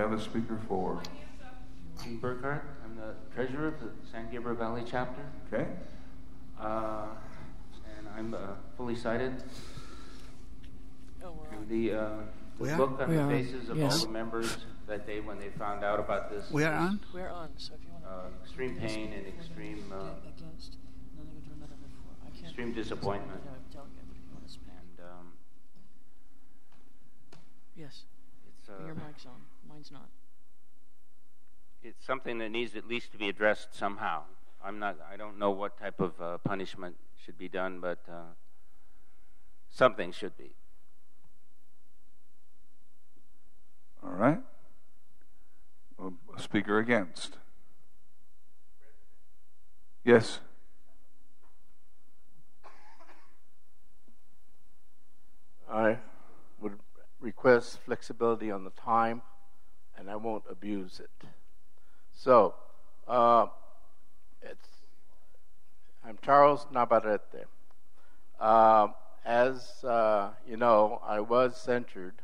have a speaker for. Dean Burkhardt. I'm the treasurer of the San Gabriel Valley chapter. Okay. Uh, and I'm uh, fully sighted Oh, we're through on. the, uh, the We are? book on We the are. faces of all the members that day when they found out about this. We are on? We're on, so if you want to. Uh, extreme pain and extreme, uh, Against, and then they go to another before. I can't. extreme disappointment. No, tell you, but if you want to speak. And um, Yes, it's, uh, your mic's on, mine's not. it's something that needs at least to be addressed somehow. I'm not. I don't know what type of uh, punishment should be done, but uh, something should be. All right. A speaker against. Yes. I would request flexibility on the time, and I won't abuse it. So, uh, it's, I'm Charles Navarrete. Uh, as uh, you know, I was censured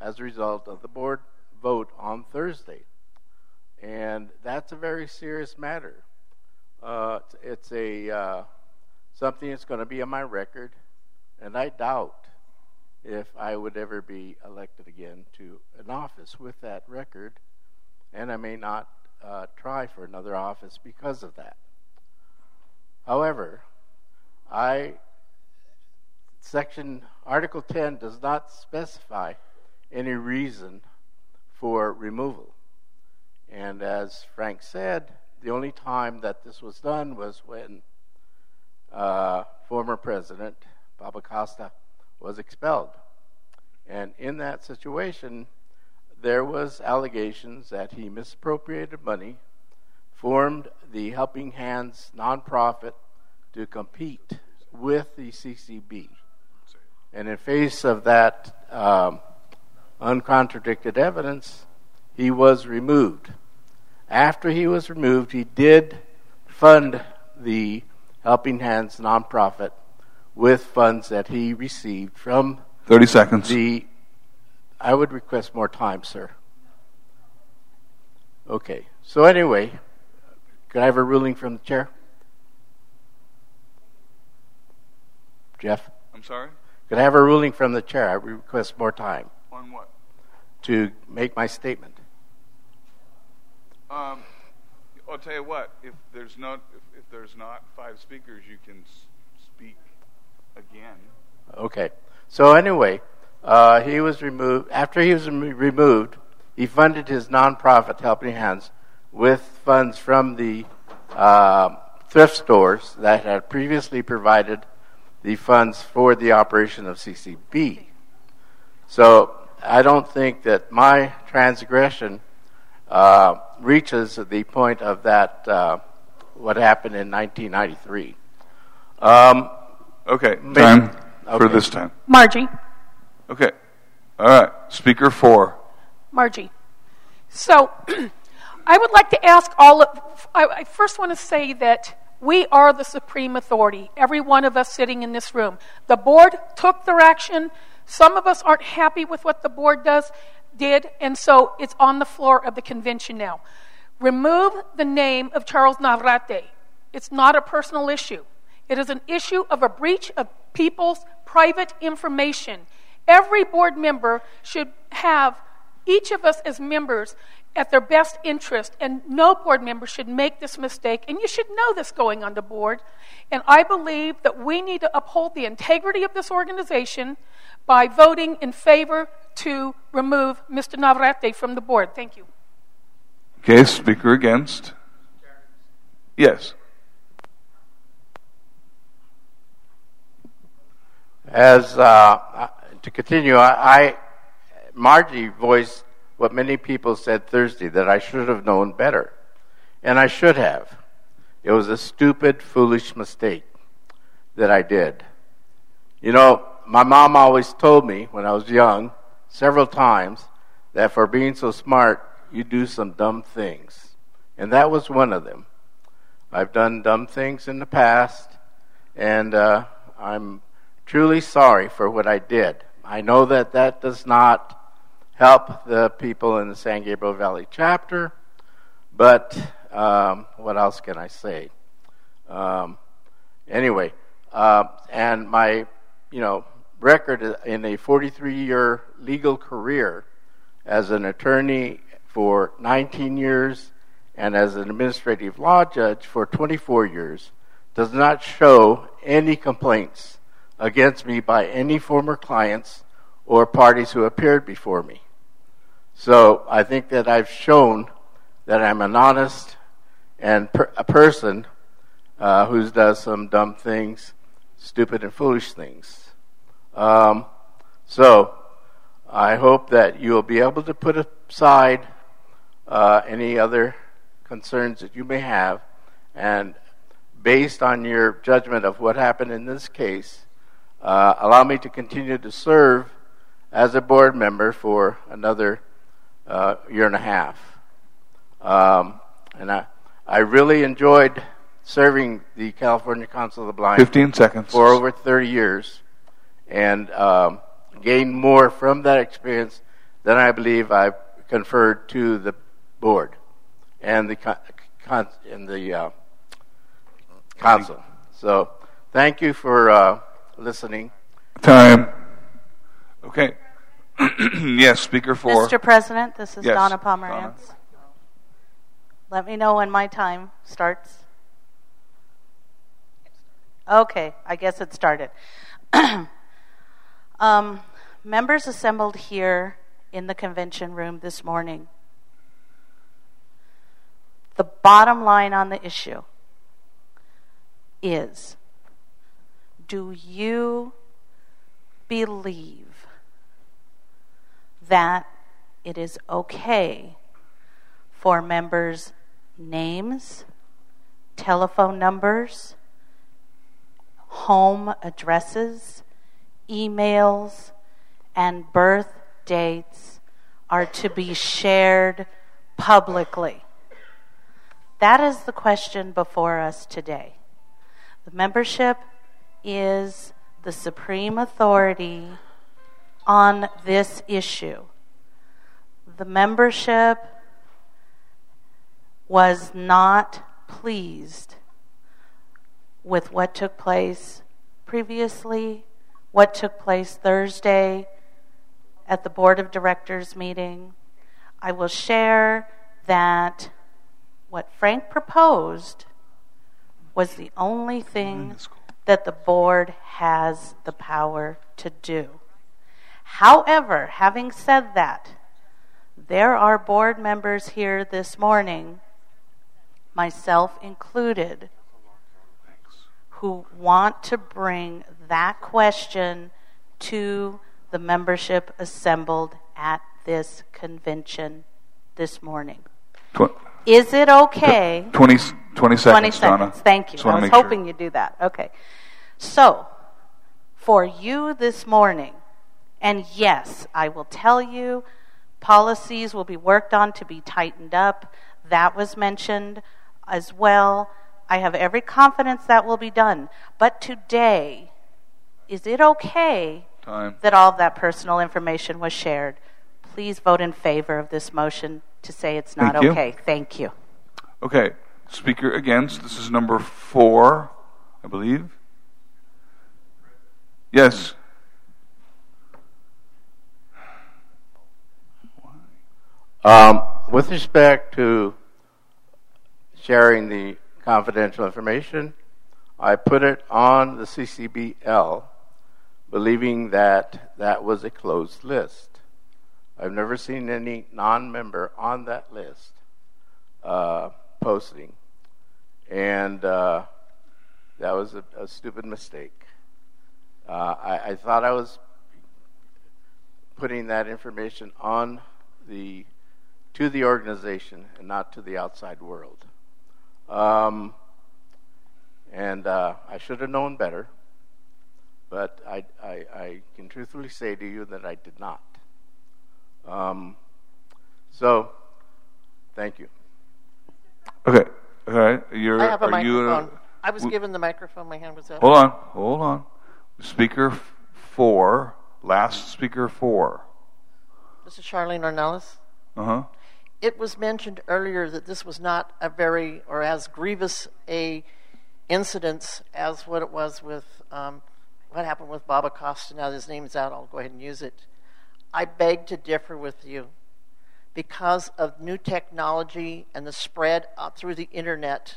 as a result of the board vote on Thursday, and that's a very serious matter. Uh, it's a uh, something that's going to be on my record, and I doubt if I would ever be elected again to an office with that record, and I may not uh, try for another office because of that. However, I section Article 10 does not specify any reason for removal. And as Frank said, the only time that this was done was when uh, former President Bob Acosta was expelled. And in that situation, there was allegations that he misappropriated money, formed the Helping Hands nonprofit to compete with the CCB. And in face of that um, uncontradicted evidence, he was removed. After he was removed, he did fund the Helping Hands nonprofit with funds that he received from 30 seconds. the. I would request more time, sir. Okay. So anyway, could I have a ruling from the chair? Jeff, I'm sorry? could I have a ruling from the chair? I request more time On what? to make my statement. Um, I'll tell you what. If there's not, if, if there's not five speakers, you can s- speak again. Okay. So anyway, uh, he was removed. After he was remo- removed, he funded his nonprofit Helping Hands with funds from the uh, thrift stores that had previously provided the funds for the operation of CCB. So I don't think that my transgression uh, reaches the point of that uh, what happened in 1993. Um, Okay, Maybe- time for this time. Margie, Okay. All right. Speaker four. Margie. So, I would like to ask all of, I, I first want to say that we are the supreme authority, every one of us sitting in this room. The board took their action. Some of us aren't happy with what the board does, did, and so it's on the floor of the convention now. Remove the name of Charles Navarrete. It's not a personal issue. It is an issue of a breach of people's private information. Every board member should have each of us as members at their best interest, and no board member should make this mistake, and you should know this going on the board. And I believe that we need to uphold the integrity of this organization by voting in favor to remove Mr. Navarrete from the board. Thank you. Okay. Speaker against. Yes. As uh, to continue, I, I Margie voiced what many people said Thursday that I should have known better, and I should have. It was a stupid, foolish mistake that I did. You know, my mom always told me when I was young, several times, that for being so smart, you do some dumb things, and that was one of them. I've done dumb things in the past, and uh, I'm truly sorry for what I did. I know that that does not help the people in the San Gabriel Valley chapter. But um, what else can I say? Um, anyway, uh, and my, you know, record in a 43-year legal career as an attorney for 19 years and as an administrative law judge for 24 years does not show any complaints against me by any former clients or parties who appeared before me. So I think that I've shown that I'm an honest and per- a person uh, who does some dumb things, stupid and foolish things. Um, so I hope that you'll be able to put aside uh, any other concerns that you may have, and based on your judgment of what happened in this case, uh, allow me to continue to serve as a board member for another uh, year and a half. Um, and I, I really enjoyed serving the California Council of the Blind 15 seconds. for over 30 years and um, gained more from that experience than I believe I've conferred to the board and the con- con- and the uh, council. So, thank you for uh, listening. Time. Okay. yes, speaker four. Mr. President, this is Yes, Donna Donna. Let me know when my time starts. Okay, I guess it started. um, members assembled here in the convention room this morning. The bottom line on the issue is do you believe that it is okay for members' names, telephone numbers, home addresses, emails, and birth dates are to be shared publicly? That is the question before us today. The membership is the supreme authority on this issue. The membership was not pleased with what took place previously, what took place Thursday at the Board of Directors meeting. I will share that what Frank proposed was the only thing mm, that the board has the power to do. However, having said that, there are board members here this morning, myself included, who want to bring that question to the membership assembled at this convention this morning. Tw- Is it okay? 20, 20 seconds, 20 Donna. Thank you. I was make sure. hoping you'd do that. Okay. So, for you this morning, and yes, I will tell you, policies will be worked on to be tightened up. That was mentioned as well. I have every confidence that will be done. But today, is it okay Time. that all of that personal information was shared? Please vote in favor of this motion to say it's not Thank you. okay. Thank you. Okay. Speaker against. This is number four, I believe. Yes. Um, with respect to sharing the confidential information, I put it on the CCBL, believing that that was a closed list. I've never seen any non-member on that list uh, posting, and uh, that was a, a stupid mistake. Uh, I, I thought I was putting that information on the to the organization and not to the outside world. Um, and uh, I should have known better, but I, I, I can truthfully say to you that I did not. Um, so, thank you. Okay. All right. You're, I have a microphone. I was given the microphone. My hand was up. Hold on. Hold on. Speaker f- four. Last speaker four. This is Charlene Ornelas. Uh huh. It was mentioned earlier that this was not a very or as grievous a incident as what it was with um, what happened with Bob Acosta. Now his name's out. I'll go ahead and use it. I beg to differ with you because of new technology and the spread through the internet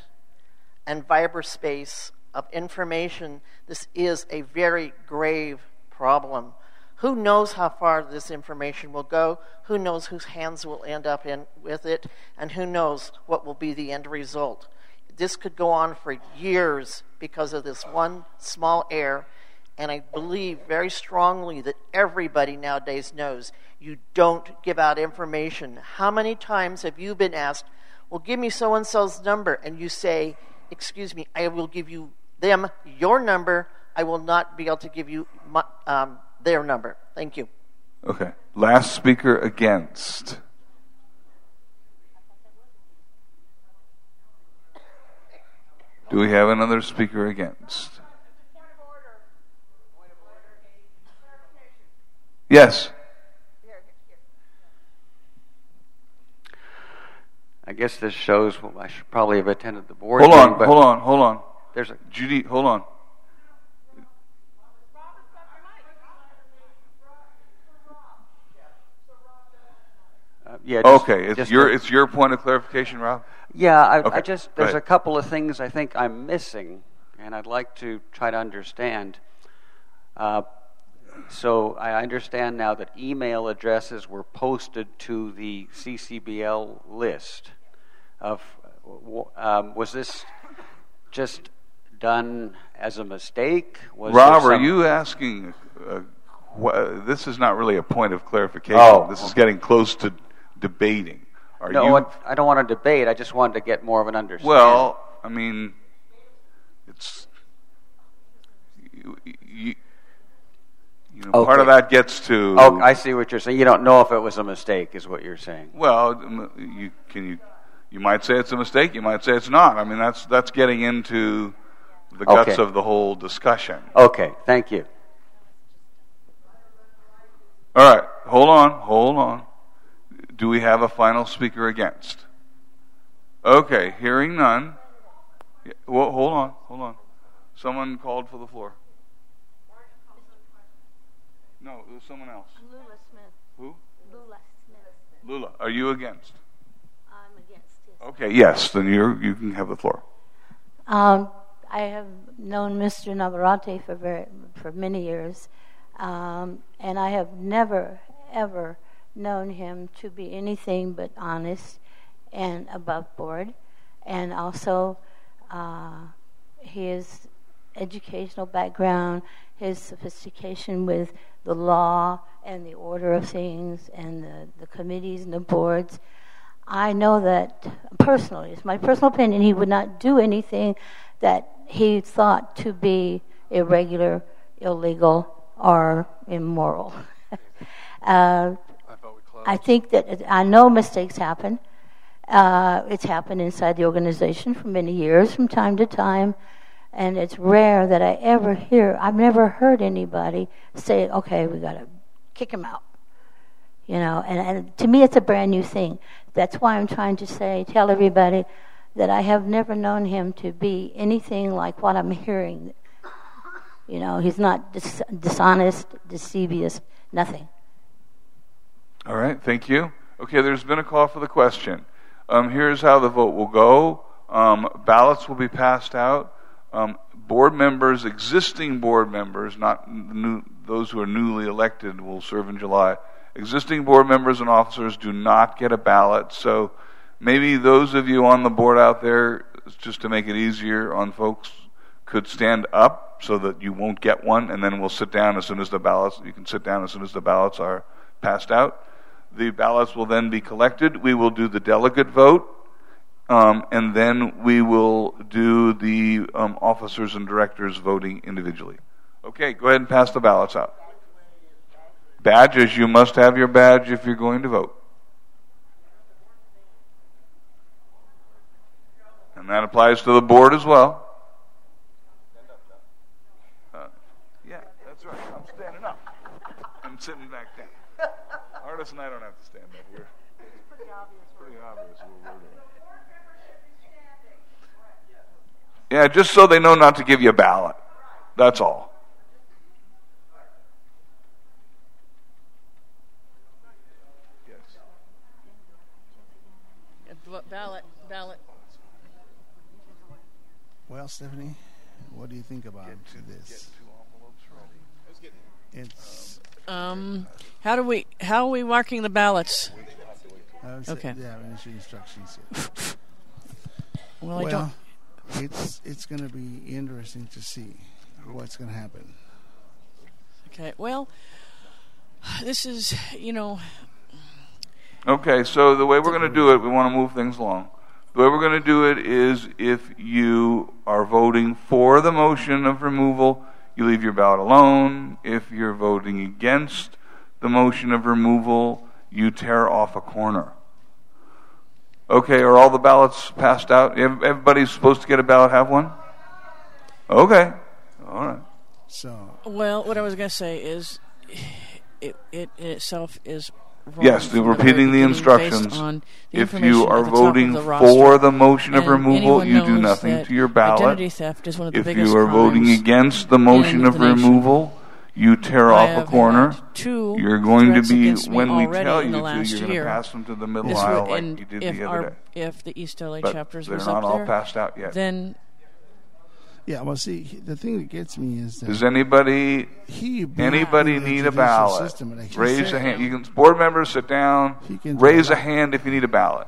and cyberspace of information. This is a very grave problem. Who knows how far this information will go? Who knows whose hands will end up in with it? And who knows what will be the end result? This could go on for years because of this one small error. And I believe very strongly that everybody nowadays knows you don't give out information. How many times have you been asked, Well, give me so and so's number? And you say, Excuse me, I will give you them your number. I will not be able to give you my, um, their number. Thank you. Okay. Last speaker against. Do we have another speaker against? Yes. I guess this shows well, I should probably have attended the board. Hold on, hold on, hold on. There's a Judy, hold on. uh, yeah. Just, Okay, it's just your a- it's your point of clarification, Rob. Yeah, I, Okay, I just there's a couple of things I think I'm missing, and I'd like to try to understand. Uh, so I understand now that email addresses were posted to the CCBL list. Of um, was this just done as a mistake? Was Rob, are you asking? Uh, wh- this is not really a point of clarification. Oh, this is getting close to debating. Are No, you? I don't want to debate. I just wanted to get more of an understanding. Well, I mean, it's you. you you know, part of that gets to. Oh, I see what you're saying. You don't know if it was a mistake, is what you're saying. Well, you can you. You might say it's a mistake. You might say it's not. I mean, that's that's getting into the guts Okay. of the whole discussion. Okay, thank you. All right, hold on, hold on. Do we have a final speaker against? Okay, hearing none. Well, hold on, hold on. Someone called for the floor. No, it was someone else. Lula Smith. Who? Lula Smith. Lula. Are you against? I'm against this. Okay, yes. Then you you can have the floor. Um, I have known Mr. Navarrete for very, for many years, um, and I have never ever known him to be anything but honest and above board, and also uh, his educational background, his sophistication with the law and the order of things, and the, the committees and the boards. I know that personally, it's my personal opinion, he would not do anything that he thought to be irregular, illegal, or immoral. uh, I think that I know mistakes happen. Uh, it's happened inside the organization for many years, from time to time, and it's rare that I ever hear. I've never heard anybody say, "Okay, we got to kick him out." You know, and, and to me, it's a brand new thing. That's why I'm trying to say, tell everybody that I have never known him to be anything like what I'm hearing. You know, he's not dis- dishonest, deceivious, nothing. All right, thank you. Okay, there's been a call for the question. Um, here's how the vote will go um, ballots will be passed out. Um, board members, existing board members, not new, those who are newly elected, will serve in July. Existing board members and officers do not get a ballot, so maybe those of you on the board out there, just to make it easier on folks, could stand up so that you won't get one, and then we'll sit down as soon as the ballots. You can sit down as soon as the ballots are passed out. The ballots will then be collected. We will do the delegate vote, um, and then we will do the um, officers and directors voting individually. Okay, go ahead and pass the ballots out. Badges, you must have your badge if you're going to vote. And that applies to the board as well. Uh, yeah, that's right. I'm standing up. I'm sitting back down. Artis and I don't have to stand up here. It's pretty obvious what we're doing. Yeah, just so they know not to give you a ballot. That's all. Yes. Ballot, ballot. Well, Stephanie, what do you think about this? It's Um, how do we? How are we marking the ballots? I would say Okay. they haven't instructions yet. Well, I well, don't. It's it's going to be interesting to see what's going to happen. Okay. Well, this is you know Okay, so the way we're going to do it, we want to move things along. The way we're going to do it is if you are voting for the motion of removal, you leave your ballot alone. If you're voting against the motion of removal, you tear off a corner. Okay, are all the ballots passed out? Everybody's supposed to get a ballot, have one? Okay, all right. So Well, what I was going to say is, it, it in itself is wrong. Yes, from the the repeating the instructions. based on the If you are the top of voting the for the motion of And removal, you do nothing to your ballot. Identity theft is one of the If biggest you are voting against the motion of the nation. removal, you tear I off a corner. two You're going to be, when we already tell in you to, you're going to pass them to the middle This aisle would- like you did if the our, other day. If the East LA But chapters they're was not up all there, passed out yet. then yeah, well, see, the thing that gets me is that Does anybody he anybody need a ballot? system, and like he Raise said- a hand. You can board members sit down. He can do Raise a hand if you need a ballot.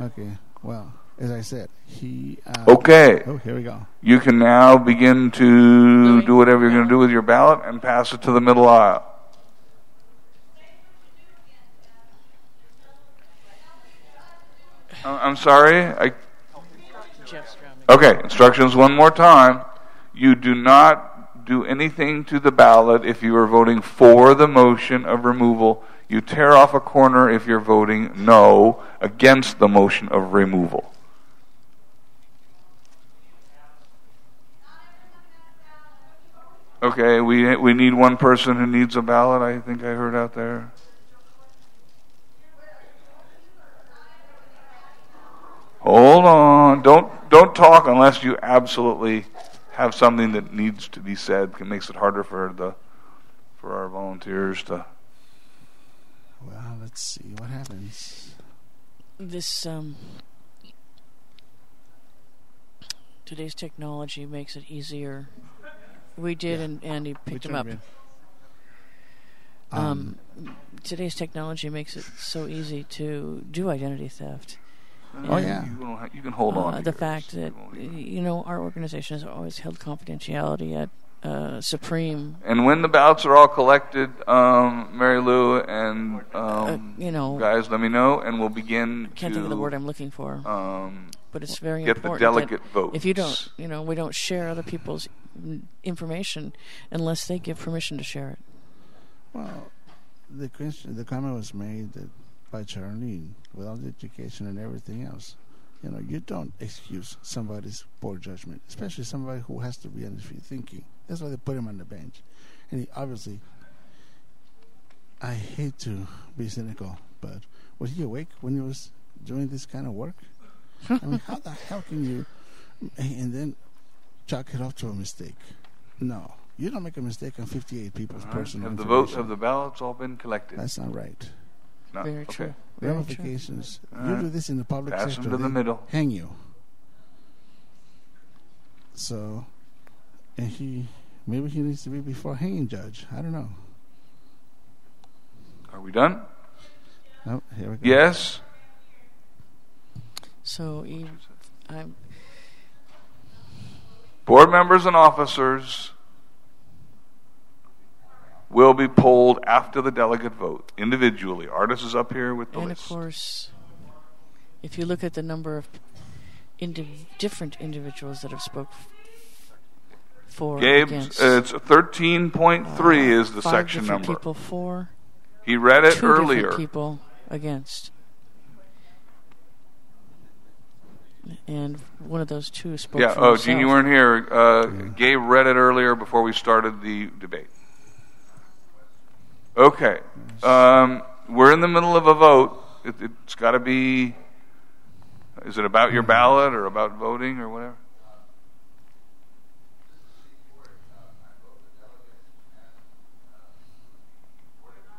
Okay, well, as I said, he. Uh, Okay. Oh, here we go. You can now begin to do whatever you're going to do with your ballot and pass it to the middle aisle. I- I'm sorry. I, okay, instructions one more time. You do not do anything to the ballot if you are voting for the motion of removal. You tear off a corner if you're voting no against the motion of removal. Okay, we we need one person who needs a ballot. I think I heard out there. Hold on. Don't don't talk unless you absolutely have something that needs to be said. It makes it harder for the for our volunteers to. Well, let's see what happens. this um, today's technology makes it easier. We did, and Andy picked him up. Whichever. Um, today's technology makes it so easy to do identity theft. Oh, And, yeah. You, don't you can hold on. uh, to the yours. fact that You you know our organization has always held confidentiality at uh, supreme. And when the ballots are all collected, um, Mary Lou and um, Uh, you know, guys, let me know, and we'll begin I can't to think of the word I'm looking for, um, but it's very get the important. delegate that votes. If you don't, you know, we don't share other people's information unless they give permission to share it. Well, the question, the comment was made that by Charlene, with all the education and everything else, you know, you don't excuse somebody's poor judgment, especially somebody who has to be on his feet thinking. That's why they put him on the bench, and he obviously. I hate to be cynical, but was he awake when he was doing this kind of work? I mean, how the hell can you, and then chalk it up to a mistake? No, you don't make a mistake on 58 people's All right. personal Have the votes, information. have the ballots all been collected? That's not right. No. Very okay. true. Very true. Ramifications. All You right. do this in the public Pass sector. them to the they middle. Hang you. So, and he, maybe he needs to be before hanging judge. I don't know. Are we done? Oh, here we go. Yes. So you, I'm Board members and officers will be polled after the delegate vote individually. Artis is up here with the and of course, if you look at the number of indiv- different individuals that have spoke for Gabe's, against, uh, it's thirteen point three uh, is the five section number. People for He read it two earlier. people against, and one of those two spoke Yeah. for Oh. Gene, you weren't here. Uh, Gabe read it earlier before we started the debate. Okay. Um, we're in the middle of a vote. It, it's got to be. Is it about your ballot or about voting or whatever?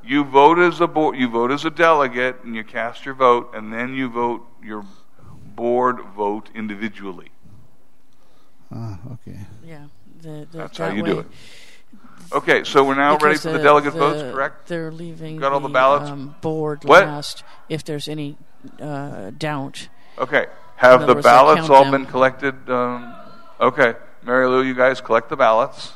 You vote as a board. You vote as a delegate, and you cast your vote, and then you vote your board vote individually. Ah, okay. Yeah. The, the, That's how you way, do it. Okay, so we're now ready for the delegate the- votes, correct? They're leaving Got all the ballots? Um, board What? last if there's any uh, doubt. Okay. Have the ballots all them. been collected? Um, okay. Mary Lou, you guys collect the ballots.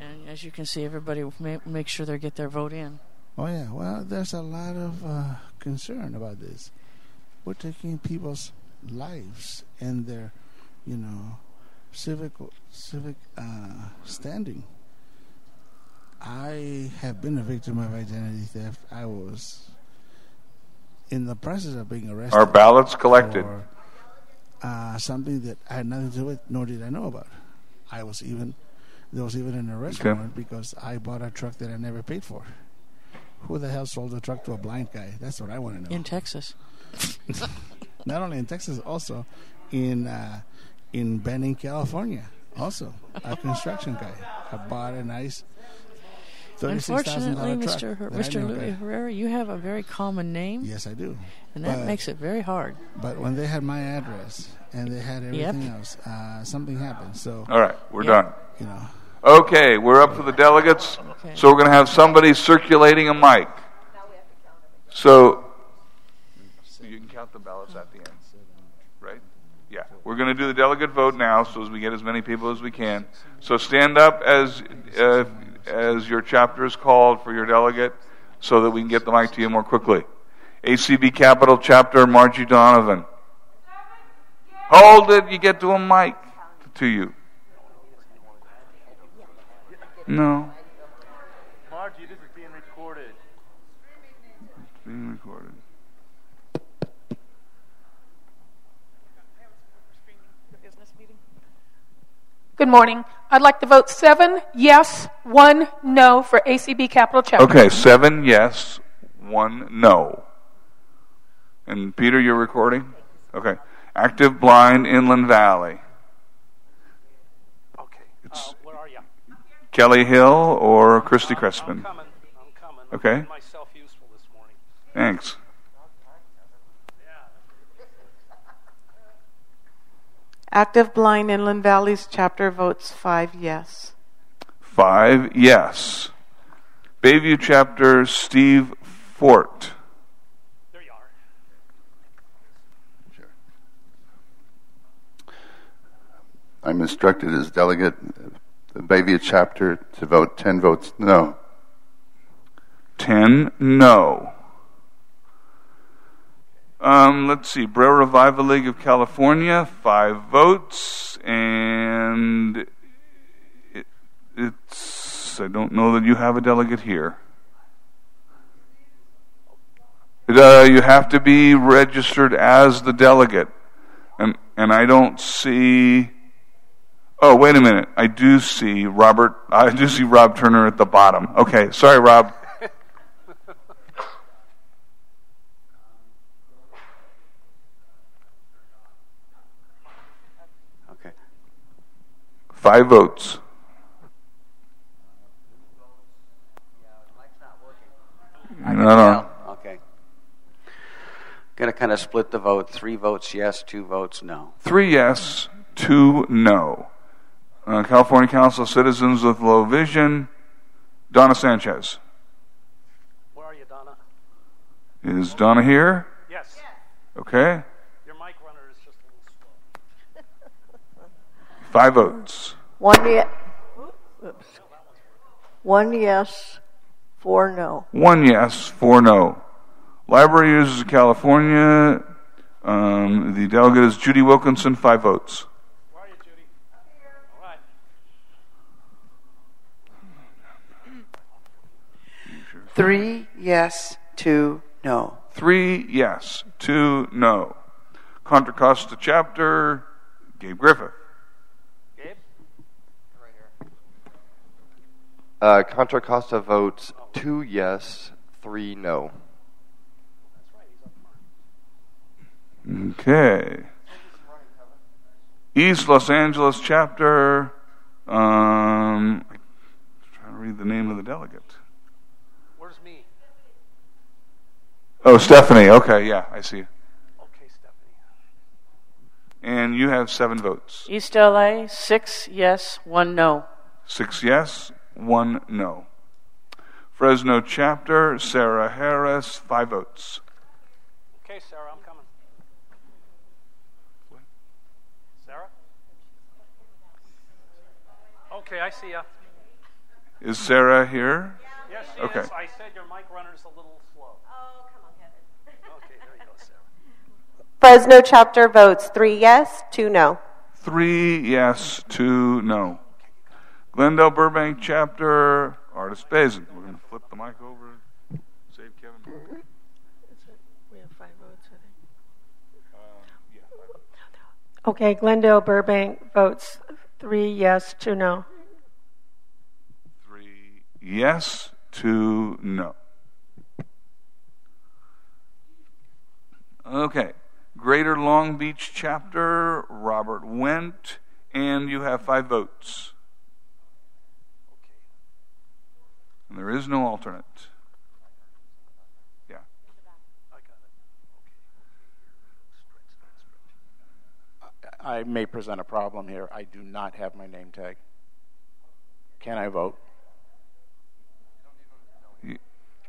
And as you can see, everybody will ma- make sure they get their vote in. Oh yeah. Well, there's a lot of uh, concern about this. We're taking people's lives and their, you know, civic civic uh, standing. I have been a victim of identity theft. I was in the process of being arrested. Our ballots collected? for, uh, something that I had nothing to do with, nor did I know about. I was even there was even an arrest Okay. warrant because I bought a truck that I never paid for. Who the hell sold a truck to a blind guy? That's what I want to know. In Texas. Not only in Texas, also in uh, in Banning, California. Also, a construction guy. I bought a nice Unfortunately. Mr. Her- Mr. never Louis paid. Herrera, you have a very common name, Yes, I do. and that But- makes it very hard. But when they had my address and they had everything Yep. else, uh, something happened. So All right, we're Yeah. done. you know, Okay, we're up for the delegates. Okay. So we're going to have somebody circulating a mic. So you can count the ballots at the end, right? Yeah, we're going to do the delegate vote now, so as we get as many people as we can. So stand up as uh, as your chapter is called for your delegate, so that we can get the mic to you more quickly. ACB Capital Chapter, Margie Donovan. Hold it, you get to a mic to you. No. Margie, this is being recorded. Being recorded. Good morning. I'd like to vote seven yes, one no for ACB Capital Chapter. Okay, seven yes, one no. And Peter, you're recording? Okay. Active Blind Inland Valley. Okay. It's- uh, where are you? Kelly Hill or Christy Crespin? I'm coming. I'm coming. Okay. I'm myself useful this morning. Thanks. Active Blind Inland Valleys chapter votes five yes. Five yes. Bayview Chapter, Steve Fort. There you are. Sure. I'm instructed as delegate, uh, the Bayview chapter, to vote 10 votes no. Ten no. Um, let's see. Braille Revival League of California, five votes, and it, it's. I don't know that you have a delegate here. Uh, you have to be registered as the delegate, and and I don't see. Oh, wait a minute. I do see Robert. I do see Rob Turner at the bottom. Okay, sorry, Rob. Five votes. No, no. Okay. Going to kind of split the vote. Three votes yes, two votes no. Three yes, two no. Uh, California Council of Citizens with Low Vision, Donna Sanchez. Where are you, Donna? Is Donna here? Yes. Okay. Your mic runner is just a little slow. Five votes. One yes. Oops. One yes, four no. One yes, four no. Library Users of California, um, the delegate is Judy Wilkinson, five votes. Where are you, Judy? All right. Three yes, two no. Three yes, two no. Contra Costa chapter, Gabe Griffith. Gabe? Uh, Contra Costa votes two yes, three no. Okay. East Los Angeles chapter. Um, I'm trying to read the name of the delegate. Where's me? Oh, Stephanie. Okay, yeah, I see. Okay, Stephanie. And you have seven votes. East LA, six yes, one no. Six yes, one no. Fresno chapter, Sarah Harris, five votes. Okay, Sarah, I'm coming. What? Sarah? Okay, I see ya. Is Sarah here? Yes, she Okay. is. I said your mic runner's a little slow. Oh, come on, Kevin. okay, there you go, Sarah. Fresno chapter votes three yes, two no. Three yes, two no. Glendale Burbank chapter, Artis Bazin. We're going to flip the mic over. Save Kevin. We have five votes, I think. Um, okay, Glendale Burbank votes three yes, two no. Three Yes, two no. Okay. Greater Long Beach chapter, Robert Went, and you have five votes. And there is no alternate. Yeah. I may present a problem here. I do not have my name tag. Can I vote?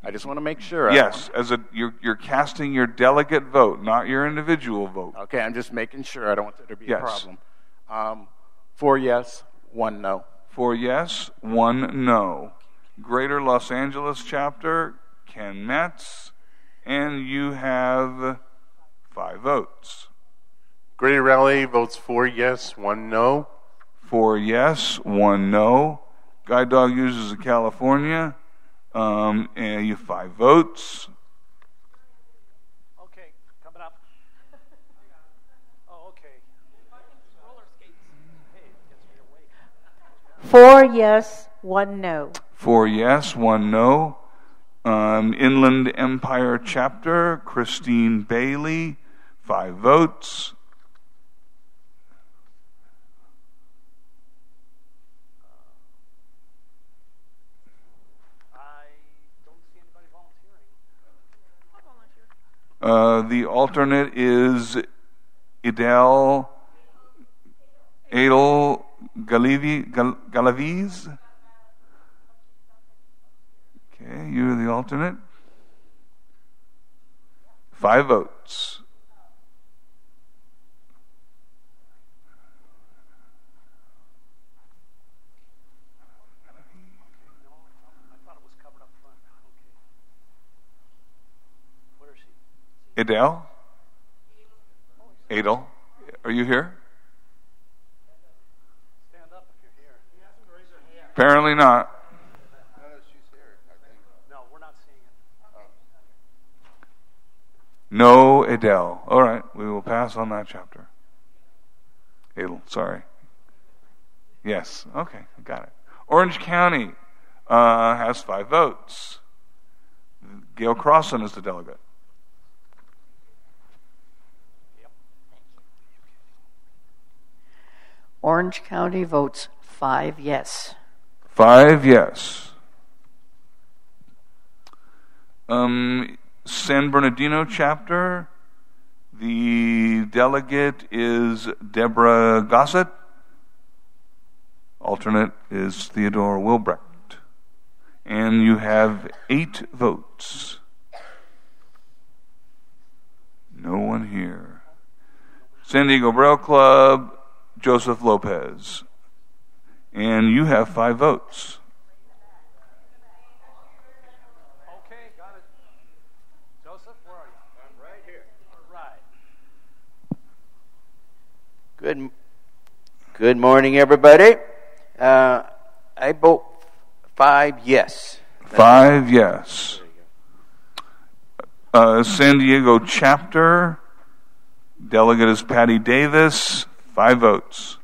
I just want to make sure. Yes, as a you're you're casting your delegate vote, not your individual vote. Okay, I'm just making sure. I don't want there to be Yes. a problem. Um, four yes, one no. Four yes, one no. Greater Los Angeles chapter, Ken Metz, and you have five votes. Greater Raleigh votes four yes, one no. Four yes, one no. Guide Dog Users of California, um, and you have five votes. Okay, coming up. Oh, okay. Roller skates. Hey, it gets. Four yes, one no. Four yes, one no. Um, Inland Empire chapter, Christine Bailey, five votes. I don't see anybody volunteering. Uh, the alternate is Idel Adel Galaviz. Okay, you're the alternate. Five votes. Adele? Adel? Are you here? Apparently not. No, we're not seeing it. No Adele. All right, we will pass on that chapter. Adel, sorry. Yes, okay, got it. Orange County uh, has five votes. Gail Crossan is the delegate. Orange County votes five yes. Five yes. Um, San Bernardino chapter, the delegate is Deborah Gossett. Alternate is Theodore Wilbrecht. And you have eight votes. No one here. San Diego Braille Club, Joseph Lopez. And you have five votes. Okay, got it. Joseph, where are you? I'm right here. All right. Good, good morning, everybody. Uh, I vote five yes. Five yes. Uh, San Diego chapter, delegate is Patty Davis, five votes.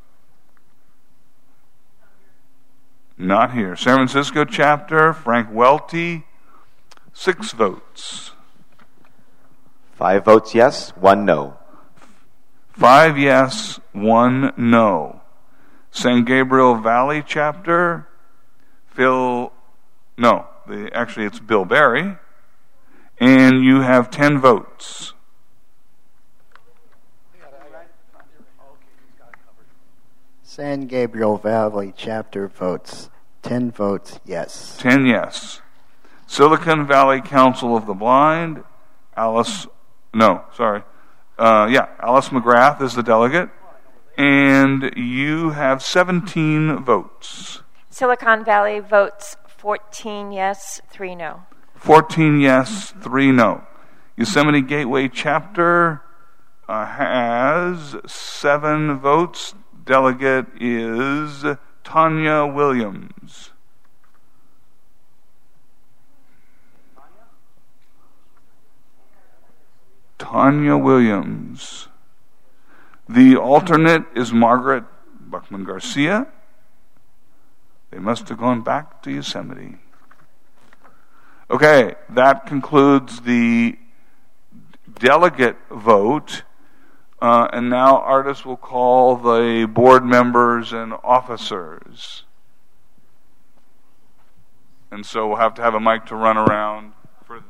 Not here. San Francisco chapter, Frank Welty, six votes. Five votes yes, one no. Five yes, one no. San Gabriel Valley chapter, Phil, no, the, actually it's Bill Barry, and you have ten votes. San Gabriel Valley chapter votes 10 votes yes. Ten yes. Silicon Valley Council of the Blind, Alice, no, sorry. Uh, yeah, Alice McGrath is the delegate. And you have 17 votes. Silicon Valley votes 14 yes, 3 no. 14 yes, 3 no. Yosemite Gateway chapter uh, has seven votes. Delegate is Tanya Williams. Tanya Williams. The alternate is Margaret Buckman Garcia. They must have gone back to Yosemite. Okay, that concludes the delegate vote. Uh, and now Artis will call the board members and officers. And so we'll have to have a mic to run around for.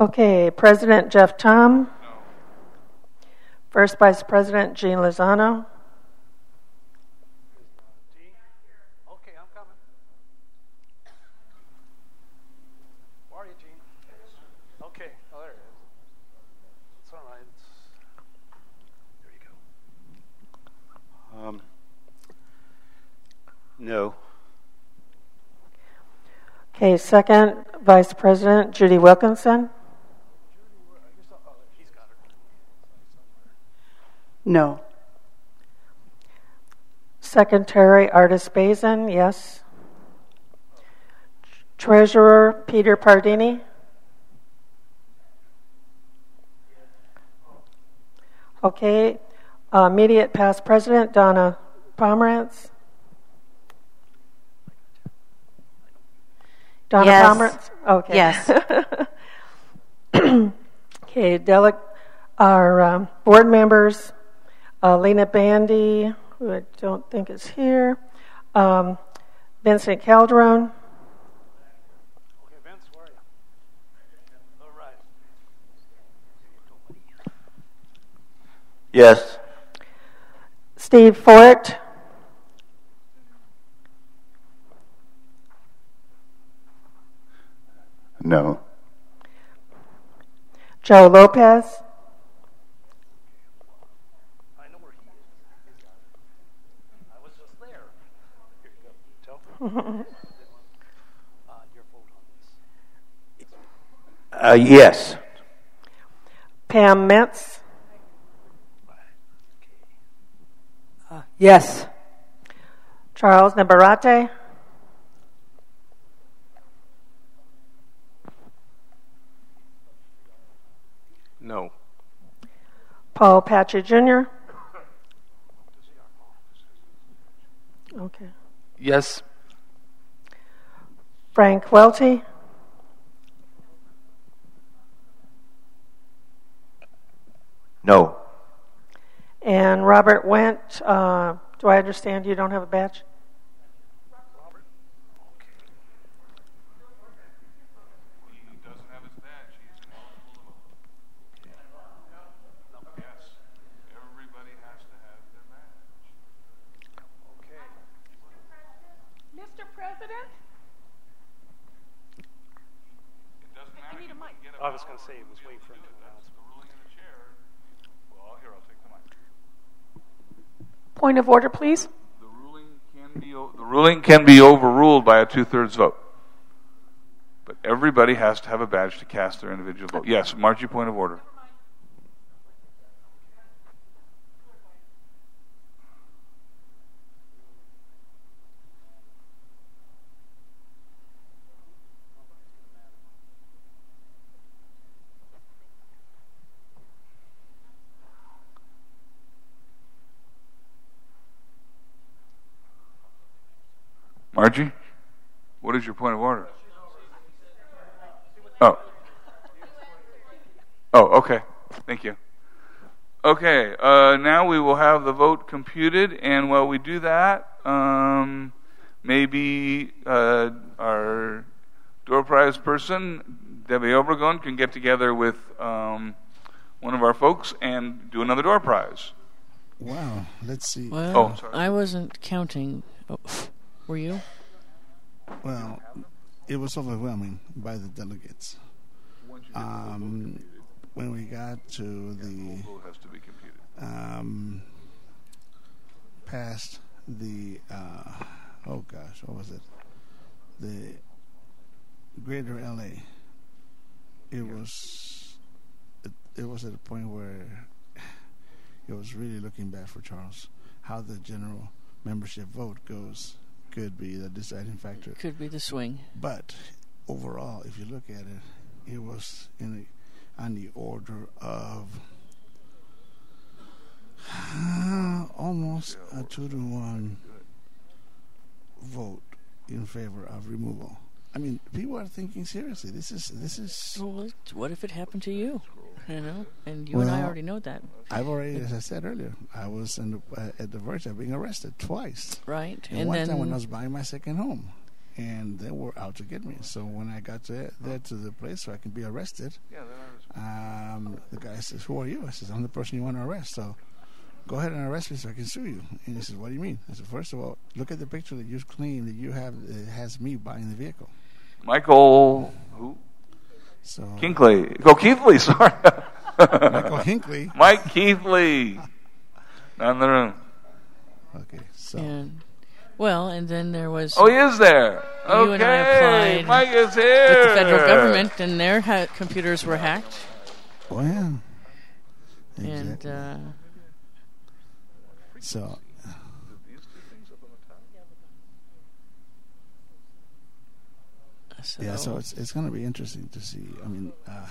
Okay, President Jeff Thom. First Vice President Gene Lozano. Okay, I'm coming. Where are you, Gene? Okay. Oh, there it is. It's all right. It's... There you go. Um, no. Okay, second Vice President Judy Wilkinson. No. Secretary Artis Bazin, yes. Treasurer Peter Pardini. Okay. Uh, immediate past president Donna Pomerantz. Donna Yes. Pomerantz? Okay. Yes. okay, dele- our um, board members, uh, Lena Bandy, who I don't think is here, um, Vincent Calderon, Okay, Vince, where are you? All right. Yes. Steve Fort, No. Joe Lopez, I know where he is. I was just there. Here you go. Tell. Uh, your vote on this. Uh, yes. Pam Metz, Yes. Charles Navarrete, No. Paul Patchett Jr. Okay. Yes. Frank Welty, No. and Robert Wendt. Uh, do I understand you don't have a badge? Mr. President? You need a mic. I was going to say, it was waiting for him to announce. Well, here, I'll take the mic. Point of order, please. The ruling can be overruled by a two thirds vote. But everybody has to have a badge to cast their individual vote. Yes, Margie, point of order. Margie, what is your point of order? Oh. Oh, okay. Thank you. Okay, uh, now we will have the vote computed, and while we do that, um, maybe uh, our door prize person, Debbie Obregon, can get together with um, one of our folks and do another door prize. Wow, let's see. Well, Oh, sorry. I wasn't counting. Oh, were you? Well, it was overwhelming by the delegates. Um, when we got to the Vote has to be computed. um, past the uh, oh gosh, what was it? The Greater LA. It was it, it was at a point where it was really looking bad for Charles. How the general membership vote goes could be the deciding factor. Could be the swing. But overall, if you look at it, it was in the, on the order of almost a two to one vote in favor of removal. I mean, people are thinking seriously. This is this is. Well, what if it happened to you? You know, and you and I already know that. I've already, as I said earlier, I was on the, uh, at the verge of being arrested twice. Right, And, and one time when I was buying my second home, and they were out to get me. So when I got to, there to the place where I can be arrested, um, the guy says, "Who are you?" I says, "I'm the person you want to arrest." So go ahead and arrest me so I can sue you. And he says, "What do you mean?" I said, first of all, look at the picture that you claim that you have that has me buying the vehicle." Michael, who? So Kinkley. Oh, Keithley, sorry. Michael Hinkley. Mike Keithley. Not in the room. Okay, so. And well, and then there was. Oh, he is there. You and I Okay, applied Mike is here with the federal government, and their ha- computers were hacked. Oh yeah. And uh, So. So Yeah, so it's it's going to be interesting to see. I mean, uh,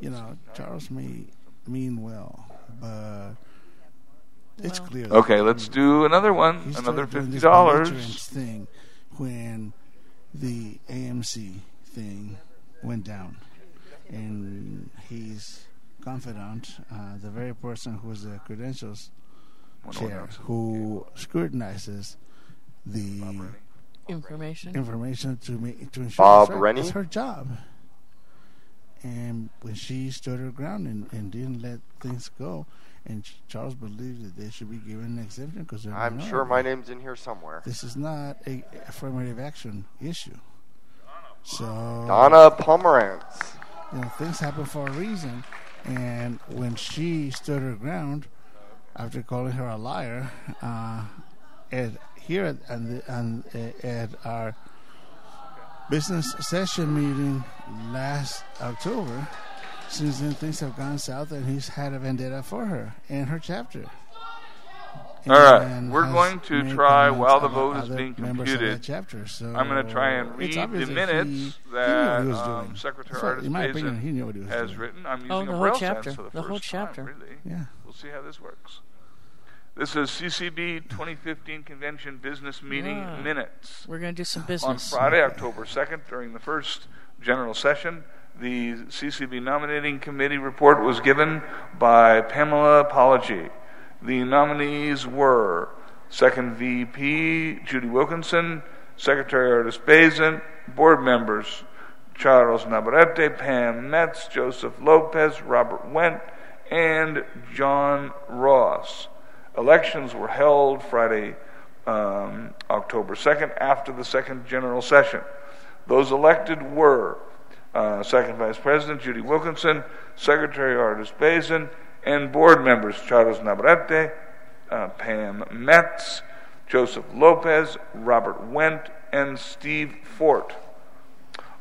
you know, Charles may mean well, but it's clear. Okay, let's do another one. he Another started doing fifty this dollars. thing when the AMC thing went down, and his confidant, uh, the very person who was the credentials chair, who scrutinizes the information. information to make to ensure Bob it's right. Rennie? It's her job. And when she stood her ground and, and didn't let things go, and Charles believed that they should be given an exemption because I'm minority. sure my name's in here somewhere. This is not a affirmative action issue. So Donna Pomerantz. you know, things happen for a reason. And when she stood her ground, after calling her a liar, uh, at here at and the, and, uh, at our business session meeting last October, since then things have gone south, and he's had a vendetta for her and her chapter. All right, we're going to try while the vote is being members computed. chapter, so I'm going to try and read the minutes he- he that he um. Secretary That's. Artis opinion, he knew what he was has doing. written. I'm using Oh, a the whole chapter. sense for the, The first whole time, chapter. really. Yeah. We'll see how this works. This is CCB 2015 Convention Business Meeting Ah, Minutes. We're going to do some business. On. Friday, October 2nd, during the first general session, the CCB nominating committee report was given by Pamela Pology. The nominees were Second VP Judy Wilkinson, Secretary Artis Bazin, board members Charles Navarrete, Pam Metz, Joseph Lopez, Robert Wendt, and John Ross. Elections were held Friday, um, October 2nd, after the second general session. Those elected were uh, Second Vice President Judy Wilkinson, Secretary Artis Bazin, and board members Charles Navarrete, uh, Pam Metz, Joseph Lopez, Robert Wendt, and Steve Fort.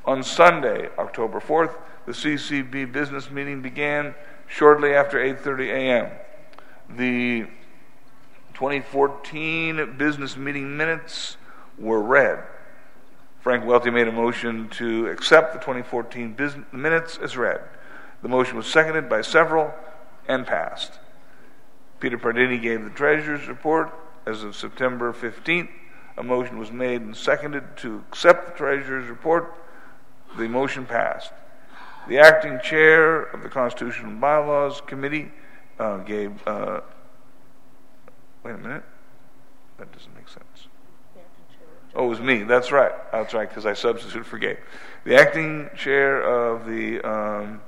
On Sunday, October 4th, the CCB business meeting began shortly after 8:30 a.m. The 2014 business meeting minutes were read. Frank Welty made a motion to accept the 2014 business minutes as read. The motion was seconded by several and passed. Peter Pardini gave the treasurer's report as of September 15th, A motion was made and seconded to accept the treasurer's report. The motion passed. The acting chair of the Constitutional Bylaws Committee uh, gave. Uh, wait a minute. That doesn't make sense. Oh, it was me. That's right. That's right, because I substituted for Gabe. The acting chair of the. Um,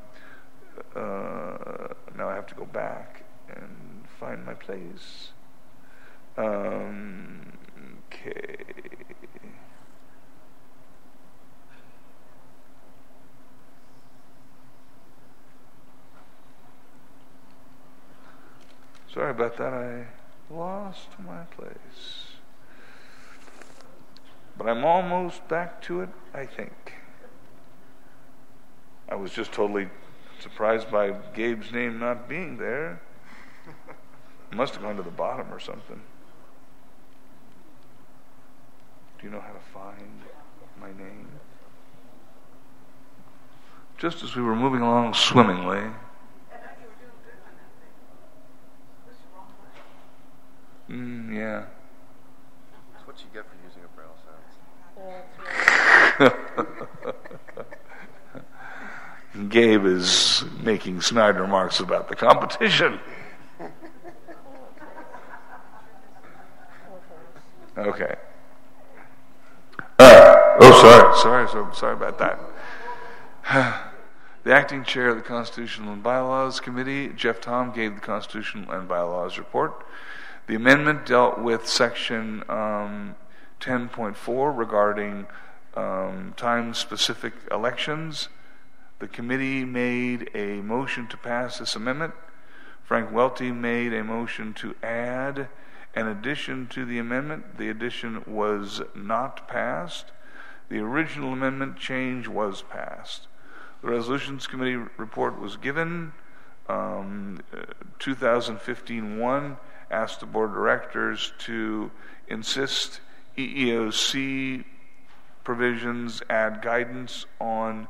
uh, now I have to go back and find my place. Um, okay. Sorry about that. I lost my place. But I'm almost back to it, I think. I was just totally surprised by Gabe's name not being there. Must have gone to the bottom or something. Do you know how to find my name? Just as we were moving along swimmingly, Mm, yeah. That's what you get for using a braille sense. Gabe is making snide remarks about the competition. Okay. Uh, oh, sorry, sorry, sorry, sorry about that. The acting chair of the Constitutional and Bylaws Committee, Jeff Thom, gave the Constitutional and Bylaws report. The amendment dealt with section um, 10.4 regarding um, time specific elections. The committee made a motion to pass this amendment. Frank Welty made a motion to add an addition to the amendment. The addition was not passed. The original amendment change was passed. The Resolutions Committee report was given. Um, 2015-1 asked the board of directors to insist EEOC provisions add guidance on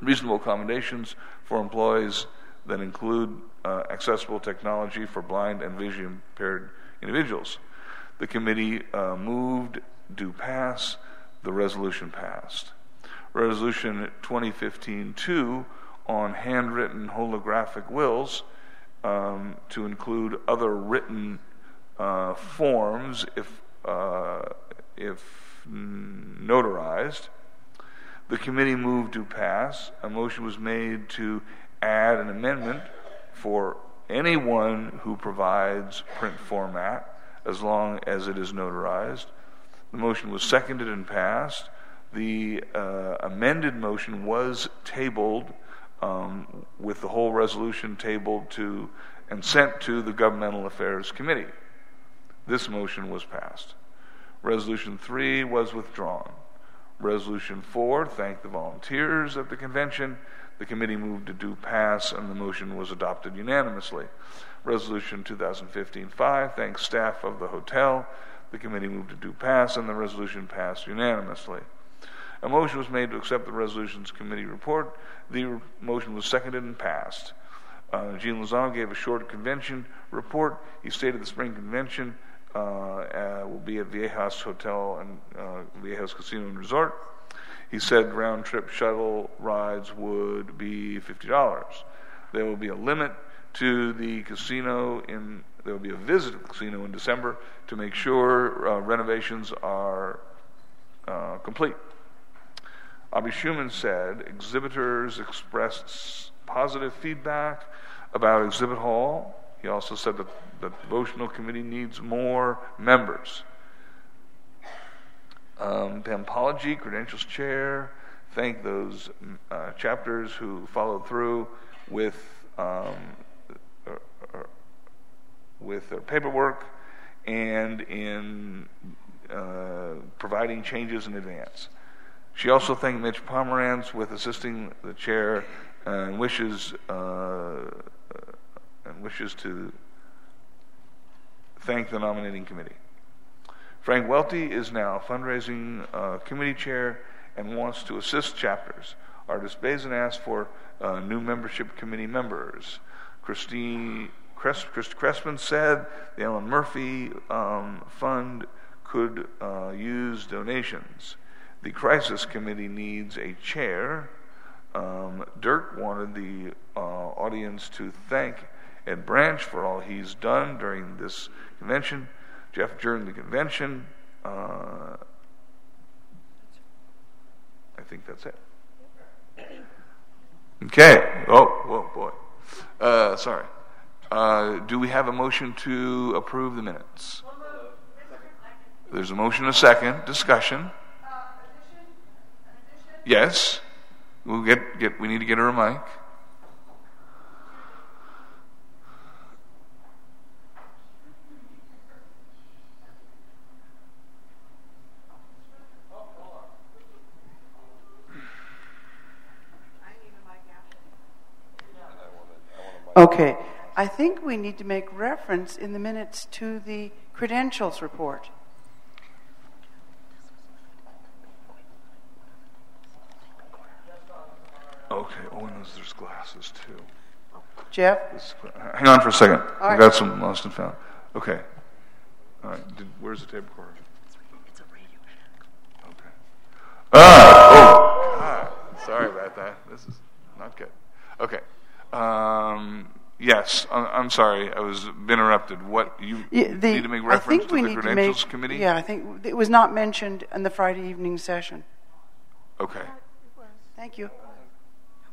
reasonable accommodations for employees that include uh, accessible technology for blind and vision impaired individuals. The committee uh, moved, do pass, the resolution passed. Resolution 2015-2 on handwritten holographic wills um, to include other written uh, forms if uh, if notarized. The committee moved to pass. A motion was made to add an amendment for anyone who provides print format as long as it is notarized. The motion was seconded and passed. The uh, amended motion was tabled um, with the whole resolution tabled to and sent to the Governmental Affairs Committee. This motion was passed. Resolution 3 was withdrawn. Resolution 4 thanked the volunteers of the convention. The committee moved to do pass, and the motion was adopted unanimously. Resolution 2015 5 thanks staff of the hotel. The committee moved to do pass, and the resolution passed unanimously. A motion was made to accept the resolutions committee report. The motion was seconded and passed. Uh, Gene Lozano gave a short convention report. He stated the spring convention uh, uh, will be at Viejas Hotel and uh, Viejas Casino and Resort. He said round trip shuttle rides would be $50. There will be a limit to the casino in there will be a visit to the casino in December to make sure uh, renovations are uh, complete. Abby Schumann said exhibitors expressed positive feedback about Exhibit Hall. He also said that the devotional committee needs more members. Um, Pam Pology, credentials chair, thank those uh, chapters who followed through with um, uh, uh, with their paperwork and in uh, providing changes in advance. She also thanked Mitch Pomerantz with assisting the chair and wishes uh, and wishes to thank the nominating committee. Frank Welty is now fundraising uh, committee chair and wants to assist chapters. Artis Bazin asked for uh, new membership committee members. Christine Crest, Chris Crespin said the Ellen Murphy um, Fund could uh, use donations. The crisis committee needs a chair. Um, Dirk wanted the uh, audience to thank Ed Branch for all he's done during this convention. Jeff during the convention. Uh, I think that's it. Okay. Oh, whoa, boy. Uh, sorry. Uh, do we have a motion to approve the minutes? There's a motion, a second. Discussion. Yes. We'll get, get we need to get her a mic. Okay. I think we need to make reference in the minutes to the credentials report. Okay. Oh, and there's glasses too. Jeff? This- hang on for a second. All I right. got some lost and found. Okay. All right. Did, where's the tape recorder? It's a Radio Shack. Okay. Ah! Oh! God. Sorry about that. This is not good. Okay. Um, yes. I'm, I'm sorry. I was interrupted. What you Yeah, the- need to make I reference think to we the need to credentials make, committee? Yeah, I think it was not mentioned in the Friday evening session. Okay. Thank you.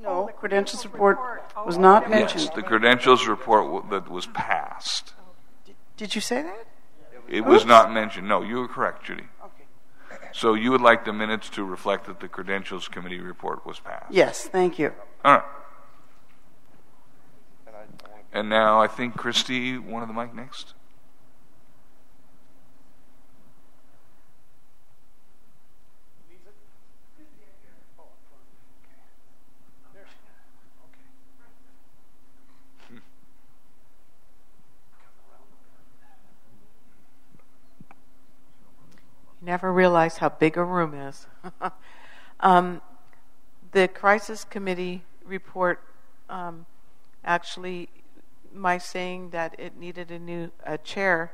No, the credentials report was not mentioned. Yes, the credentials report w- that was passed. Did you say that? It was Oops. not mentioned. No, you were correct, Judy. Okay. So you would like the minutes to reflect that the credentials committee report was passed? Yes, thank you. All right. And now I think Christy wanted the mic next. You never realize how big a room is. um, the crisis committee report um, actually, my saying that it needed a new a chair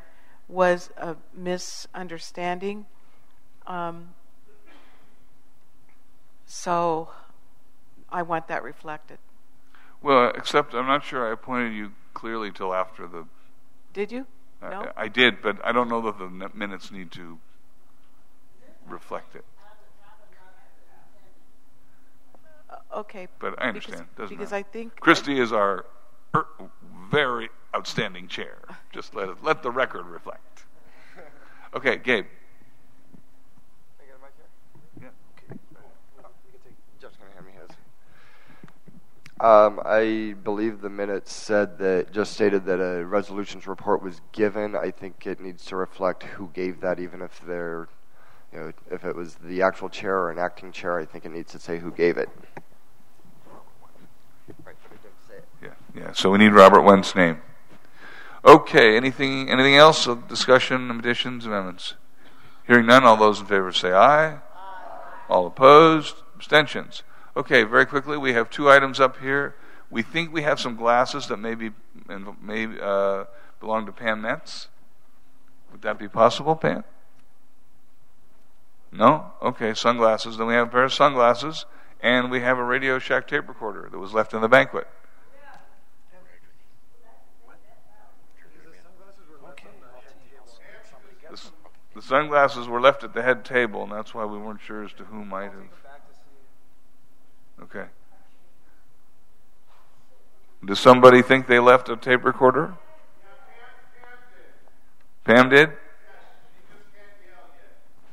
was a misunderstanding. Um, so I want that reflected. Well, except I'm not sure I appointed you clearly till after the. Did you? I- No? I, did, but I don't know that the minutes need to reflect it. Uh, okay. But I because- understand. Doesn't because. I think Christy is our er, very outstanding chair. Just let it, let the record reflect. Okay, Gabe. Jeff's gonna hand me his. Um, I believe the minutes said that just stated that a resolutions report was given. I think it needs to reflect who gave that, even if they're, you know, if it was the actual chair or an acting chair. I think it needs to say who gave it. Yeah, yeah. So we need Robert Wendt's name. Okay. Anything? Anything else? of Discussion, additions, amendments. Hearing none. All those in favor say aye. aye. All opposed. Abstentions. Okay. Very quickly, we have two items up here. We think we have some glasses that maybe may uh, belong to Pam Metz. Would that be possible, Pam? No? Okay, sunglasses. Then we have a pair of sunglasses, and we have a Radio Shack tape recorder that was left in the banquet. The, the sunglasses were left at the head table, and that's why we weren't sure as to who might have. Okay. Does somebody think they left a tape recorder? Pam did?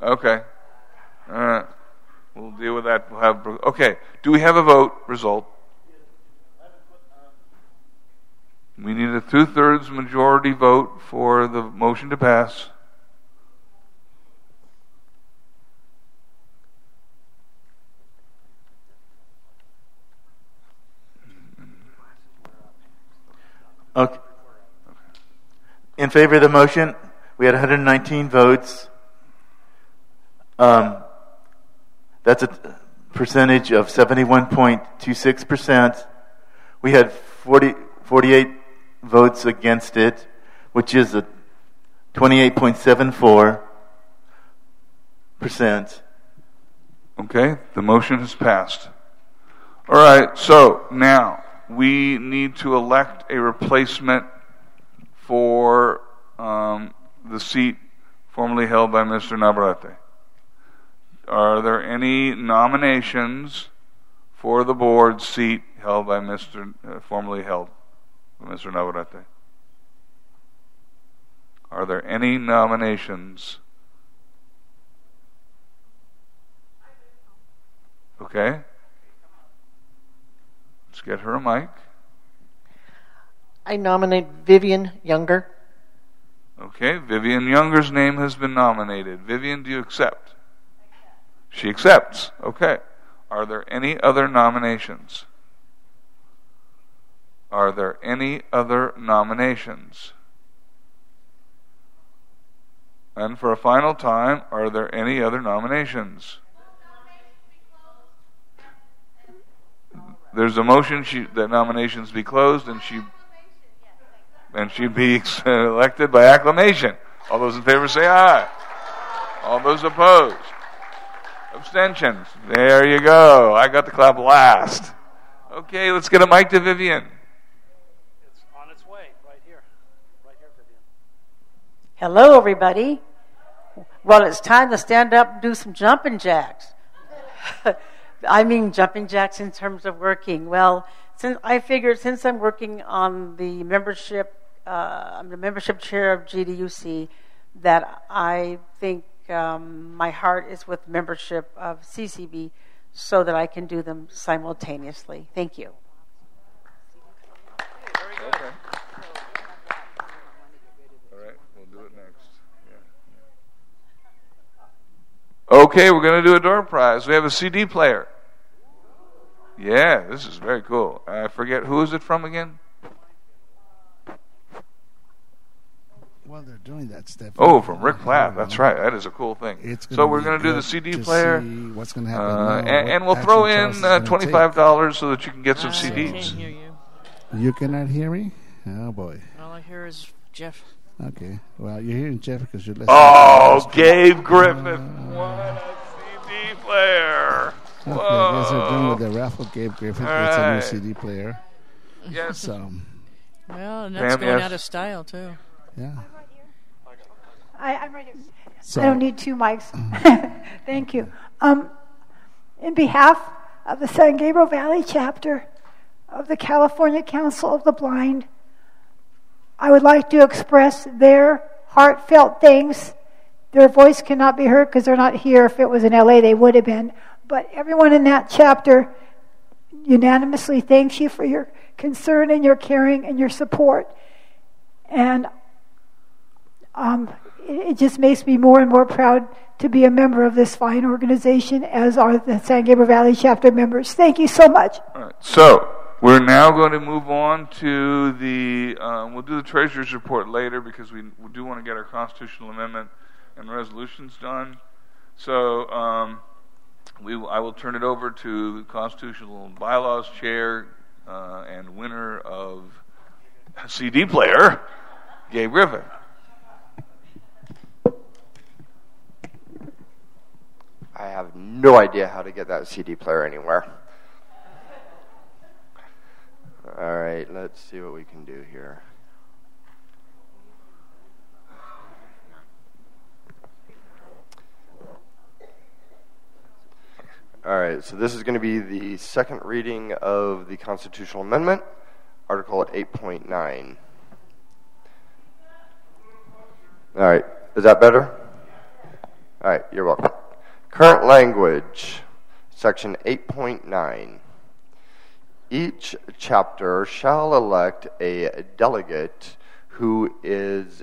Okay. All right. We'll deal with that. We'll have. Okay. Do we have a vote result? We need a two thirds majority vote for the motion to pass. Okay. In favor of the motion, we had 119 votes. Um, that's a percentage of 71.26%. We had 40, 48 votes against it, which is a 28.74. Percent. Okay, the motion has passed. All right, so now we need to elect a replacement for um, the seat formerly held by Mr. Navarrete. Are there any nominations for the board seat held by Mr. Uh, formerly held by Mr. Navarrete? Are there any nominations? Okay. Let's get her a mic. I nominate Vivian Younger. Okay, Vivian Younger's name has been nominated. Vivian, do you accept? She accepts. Okay. Are there any other nominations? Are there any other nominations? And for a final time, are there any other nominations? There's a motion she, that nominations be closed and she and she be elected by acclamation. All those in favor say aye. All those opposed? Abstentions. There you go. I got the clap last. Okay, let's get a mic to Vivian. It's on its way, right here. Right here, Vivian. Hello, everybody. Well, it's time to stand up and do some jumping jacks. I mean, jumping jacks in terms of working. Well, since I figured since I'm working on the membership, uh, I'm the membership chair of GDUC, that I think um, my heart is with membership of CCB so that I can do them simultaneously. Thank you. Okay. We'll do it next. Yeah. Okay, we're going to do a door prize. We have a CD player. Yeah, this is very cool. I forget who is it from again? While they're doing that, Steph. Oh, from Rick Platt. That's right. That is a cool thing. It's so we're going to do the CD to player. see what's gonna happen Uh, and, and we'll throw in uh, twenty-five dollars so that you can get some I CDs. can't hear you. You cannot hear me? Oh, boy. All I hear is Jeff. Okay. Well, you're hearing Jeff because you're listening. Oh, Gabe Griffith what a CD player. Okay, I guess they're done with the raffle. Gabe Griffith All gets a new CD player. Yes. So, Well, and that's Pam, going yes. out of style too. yeah. I, I'm right here. So- I don't need two mics. Thank you. Um, in behalf of the San Gabriel Valley chapter of the California Council of the Blind, I would like to express their heartfelt thanks. Their voice cannot be heard because they're not here. If it was in LA, they would have been. But everyone in that chapter unanimously thanks you for your concern and your caring and your support. And um, it, just makes me more and more proud to be a member of this fine organization, as are the San Gabriel Valley chapter members. Thank you so much. So we're now going to move on to the. Um, we'll do the treasurer's report later because we, we do want to get our constitutional amendment and resolutions done. So um, we I will turn it over to the constitutional bylaws chair uh, and winner of CD player, Gabe Griffith. I have no idea how to get that CD player anywhere. All right, let's see what we can do here. All right, so this is going to be the second reading of the constitutional amendment, Article 8.9. All right, is that better? All right, you're welcome. Current language, Section 8.9. Each chapter shall elect a delegate who is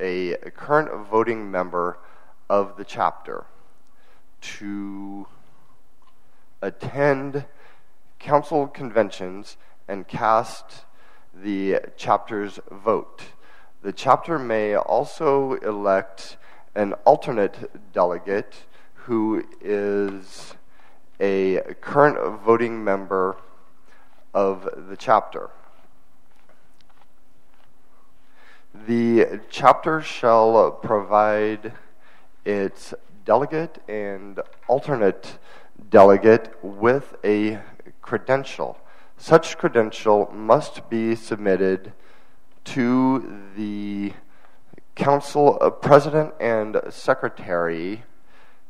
a current voting member of the chapter to attend council conventions and cast the chapter's vote. The chapter may also elect an alternate delegate who is a current voting member of the chapter. The chapter shall provide its delegate and alternate delegate with a credential. Such credential must be submitted to the council uh, president and secretary,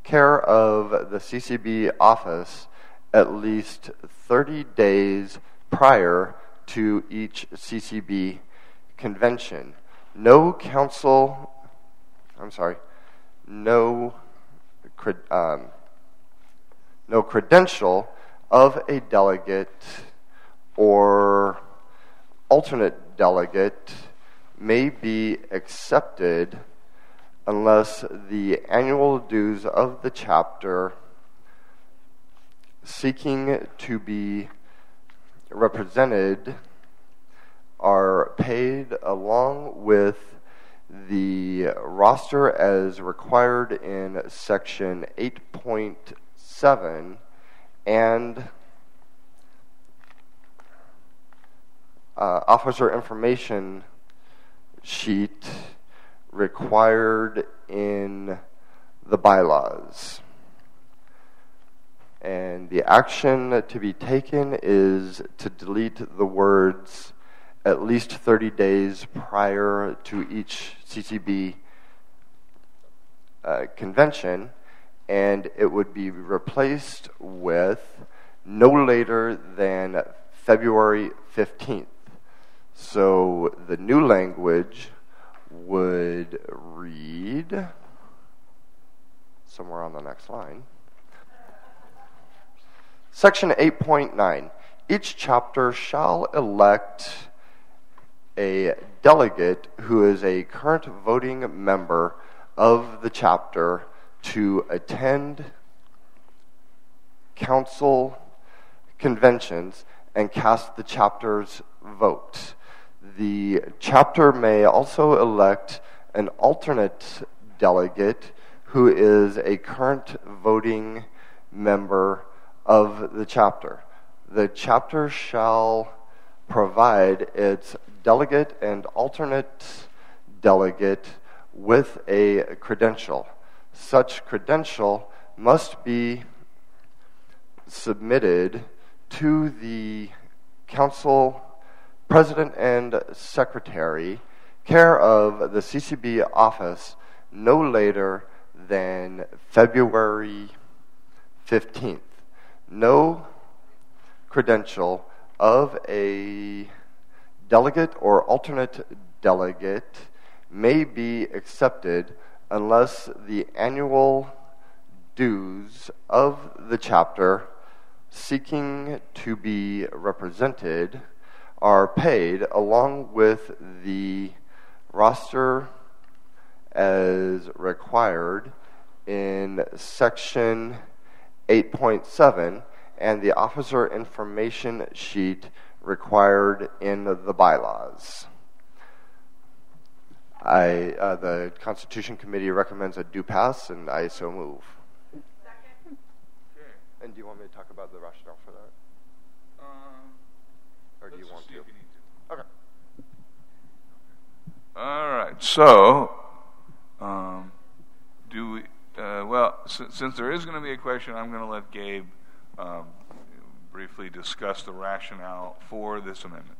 care of the CCB office, at least 30 days prior to each CCB convention. No council, I'm sorry, no, um, no credential of a delegate or alternate delegate may be accepted unless the annual dues of the chapter seeking to be represented are paid along with the roster as required in section 8.7 and uh, officer information sheet required in the bylaws. And the action to be taken is to delete the words at least 30 days prior to each CCB uh, convention, and it would be replaced with no later than February 15th. So the new language would read somewhere on the next line. Section 8.9 Each chapter shall elect a delegate who is a current voting member of the chapter to attend council conventions and cast the chapter's vote. The chapter may also elect an alternate delegate who is a current voting member of the chapter. The chapter shall provide its delegate and alternate delegate with a credential. Such credential must be submitted to the council president and secretary, care of the CCB office, no later than February 15th. No credential of a delegate or alternate delegate may be accepted unless the annual dues of the chapter seeking to be represented are paid along with the roster as required in section 8.7 and the officer information sheet required in the bylaws. I, uh, the Constitution Committee recommends a do pass, and I so move. Second. And do you want me to talk about the rationale for that? Um, or do you want to? to? Okay. All right. So, um, do we? Uh, well, since, since there is going to be a question, I'm going to let Gabe um, briefly discuss the rationale for this amendment.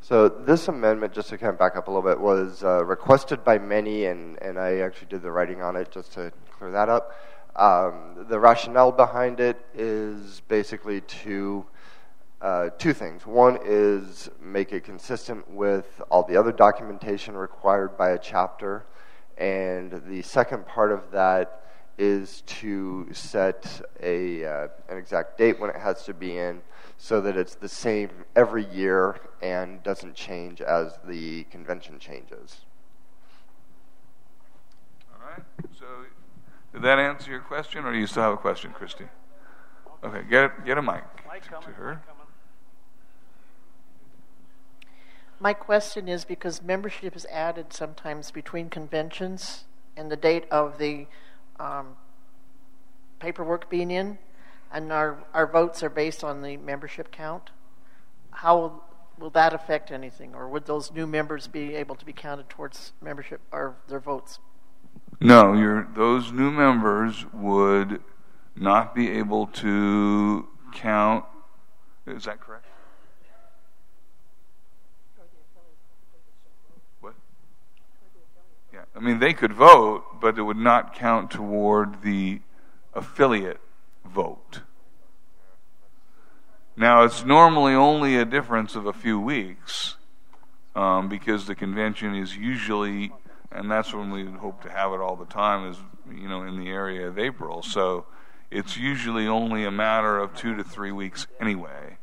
So this amendment, just to kind of back up a little bit, was uh, requested by many, and, and I actually did the writing on it just to clear that up. Um, the rationale behind it is basically two uh, two things. One is make it consistent with all the other documentation required by a chapter, and the second part of that is to set a uh, an exact date when it has to be in, so that it's the same every year and doesn't change as the convention changes. All right. So, did that answer your question, or do you still have a question, Christy? Okay, get get a mic to, to her. My question is because membership is added sometimes between conventions and the date of the um, paperwork being in, and our, our votes are based on the membership count. How will, will that affect anything, or would those new members be able to be counted towards membership or their votes? No, those new members would not be able to count. Is that correct? What? Yeah, I mean, they could vote, but it would not count toward the affiliate vote. Now, it's normally only a difference of a few weeks um, because the convention is usually, and that's when we hope to have it all the time, is you know in the area of April. So it's usually only a matter of two to three weeks anyway.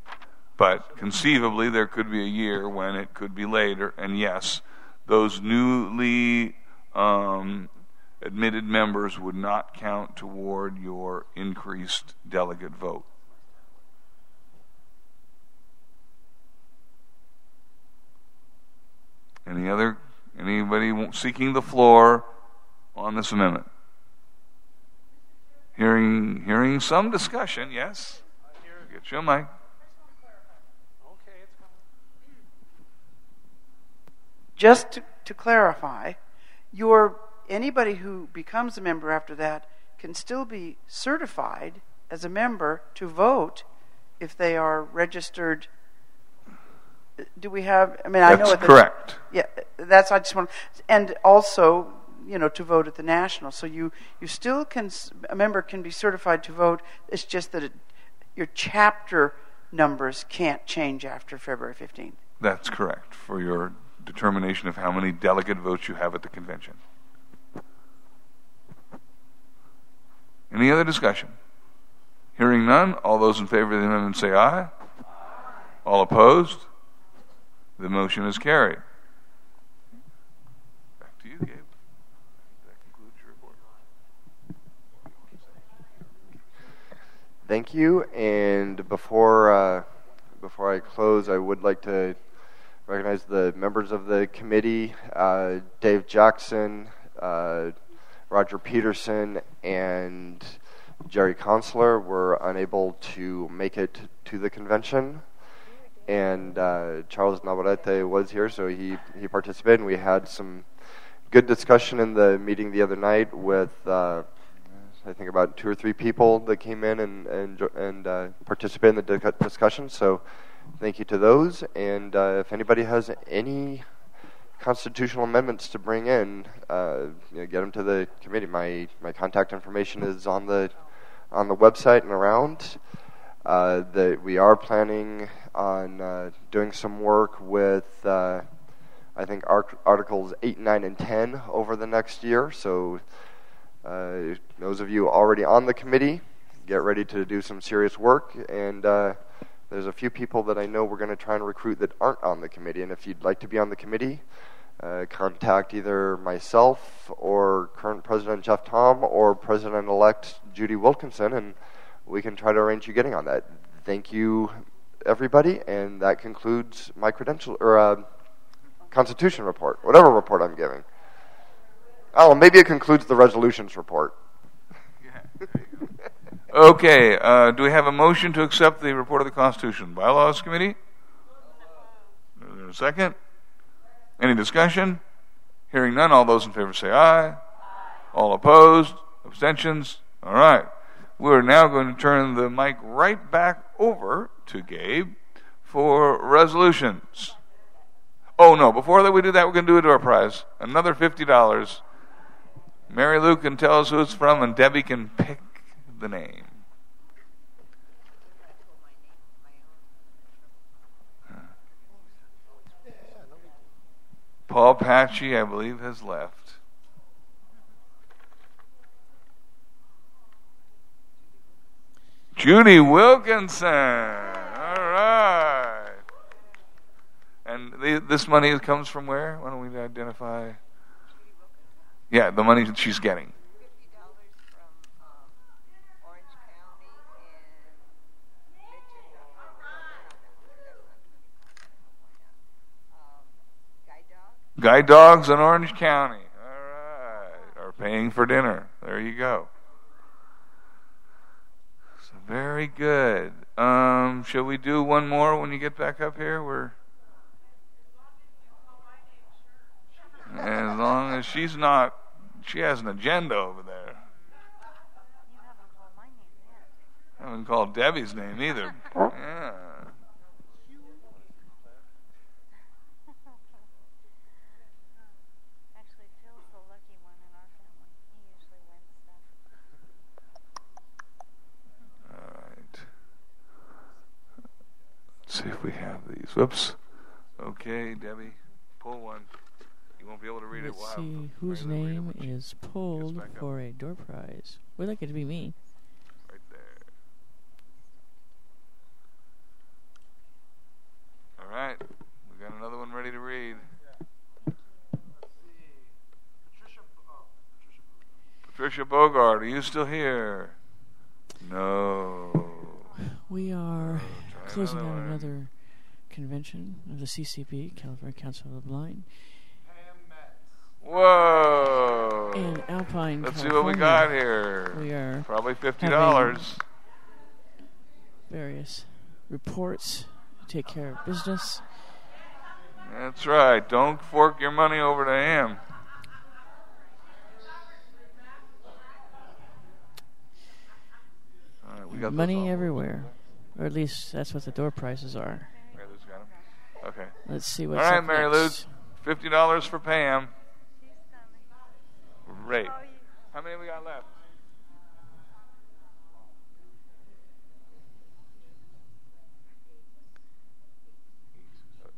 But conceivably, there could be a year when it could be later. And yes, those newly um, admitted members would not count toward your increased delegate vote. Any other anybody seeking the floor on this amendment? Hearing hearing some discussion, yes. Get your mic. Just to, to clarify, your anybody who becomes a member after that can still be certified as a member to vote if they are registered. Do we have? I mean, I know That's correct. Yeah, that's I just want, and also you know to vote at the national. So you you still can a member can be certified to vote. It's just that it, your chapter numbers can't change after February fifteenth. That's correct for your determination of how many delegate votes you have at the convention. Any other discussion? Hearing none, all those in favor of the amendment say aye. All opposed? The motion is carried. Back to you, Gabe. That concludes your report. Thank you. And before uh, before I close, I would like to recognize the members of the committee: uh, Dave Jackson, uh, Roger Peterson, and Jerry Consular were unable to make it to the convention. And uh, Charles Navarrete was here, so he, he participated. And we had some good discussion in the meeting the other night with uh, I think about two or three people that came in and and and uh, participated in the discussion. So thank you to those. And uh, if anybody has any constitutional amendments to bring in, uh, you know, get them to the committee. My my contact information is on the on the website and around. Uh, that we are planning on uh, doing some work with. Uh, I think arc- articles 8, 9, and 10 over the next year. So, uh, those of you already on the committee, get ready to do some serious work. And there's a few people that I know we're going to try and recruit that aren't on the committee. And if you'd like to be on the committee, uh, contact either myself or current President Jeff Thom or President elect Judy Wilkinson, and we can try to arrange you getting on that. Thank you, everybody. And that concludes my credential or. Uh, Constitution report, whatever report I'm giving. Oh, maybe it concludes the resolutions report. Okay, uh, do we have a motion to accept the report of the Constitution Bylaws Committee? Is there a second? Any discussion? Hearing none, all those in favor say aye. All opposed? Abstentions? All right. We're now going to turn the mic right back over to Gabe for resolutions. Oh, no, before that we do that, we're going to do a door prize. Another $50. Mary Lou can tell us who it's from, and Debbie can pick the name. Paul Patchy, I believe, has left. Judy Wilkinson. All right. And the, this money comes from where? Why don't we identify? Yeah, the money that she's getting. Guide dogs in Orange County. All right. Are paying for dinner. There you go. So very good. Um, shall we do one more when you get back up here? We're as long as she's not She has an agenda over there. You haven't called my name yet. I haven't called Debbie's name either. Yeah. All right. Let's see if we have these. Whoops. Okay, Debbie, pull one. You won't be able to read it. Let's We'll have see whose Mary Lou read it name is pulled for a door prize. We'd like it to be me. Right there. All right. We got another one ready to read. Let's see. Oh, Patricia Bogart, are you still here? No. We are closing out another convention of the CCB, California Council of the Blind. Whoa. In Alpine, Let's see what we got here. We are Probably $50. Various reports to take care of business. That's right. Don't fork your money over to him. Right, we got Money everywhere. Or at least that's what the door prices are. Mary Lou's got 'em. Okay. Let's see All what's right, up Mary next. Lou. Fifty dollars for Pam. Great. How many we got left?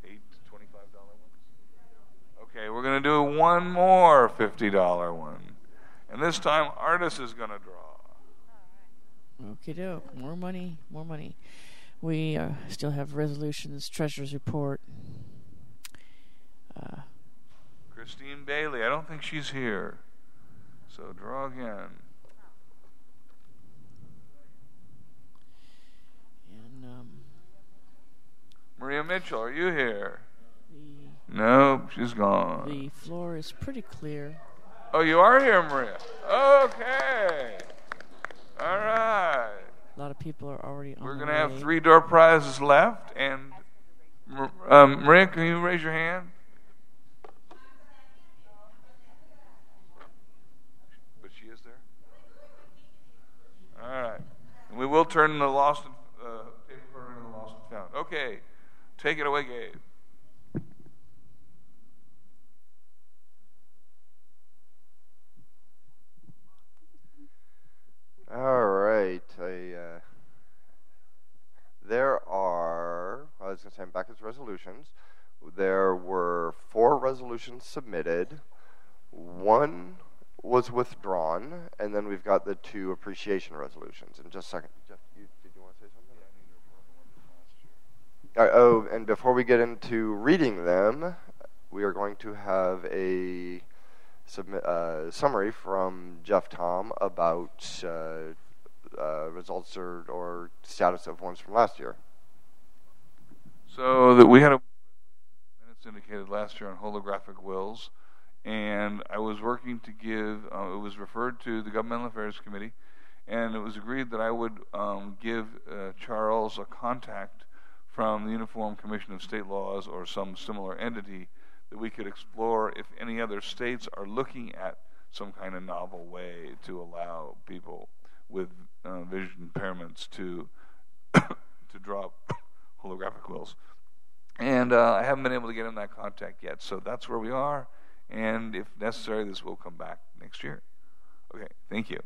Eight twenty-five dollar ones. Okay, we're gonna do one more fifty dollar one, and this time Artis is gonna draw. Okie doke. More money, more money. We uh, still have resolutions, treasurer's report. Uh, Christine Bailey. I don't think she's here. So draw again. and um, Maria Mitchell, are you here? the No, she's gone. the floor is pretty clear. Oh, you are here, Maria. Okay. All right. A lot of people are already on We're going to have three door prizes left. And um, Maria, can you raise your hand? But she is there? All right. And we will turn the lost uh, recorder into the lost and found. Okay. Take it away, Gabe. All right. I, uh, there are, I was going to say, I'm back as resolutions. There were four resolutions submitted. One was withdrawn, and then we've got the two appreciation resolutions. In just a second. Jeff, you, did you want to say something? Uh, oh, and before we get into reading them, we are going to have a submit, uh, summary from Jeff Thom about uh, uh, results or, or status of ones from last year. So that we had a minutes indicated last year on holographic wills, and I was working to give. Uh, it was referred to the Governmental Affairs Committee, and it was agreed that I would um, give uh, Charles a contact from the Uniform Commission of State Laws or some similar entity that we could explore if any other states are looking at some kind of novel way to allow people with uh, vision impairments to to draw holographic wills. And uh, I haven't been able to get in that contact yet, so that's where we are. And if necessary, this will come back next year. Okay, thank you.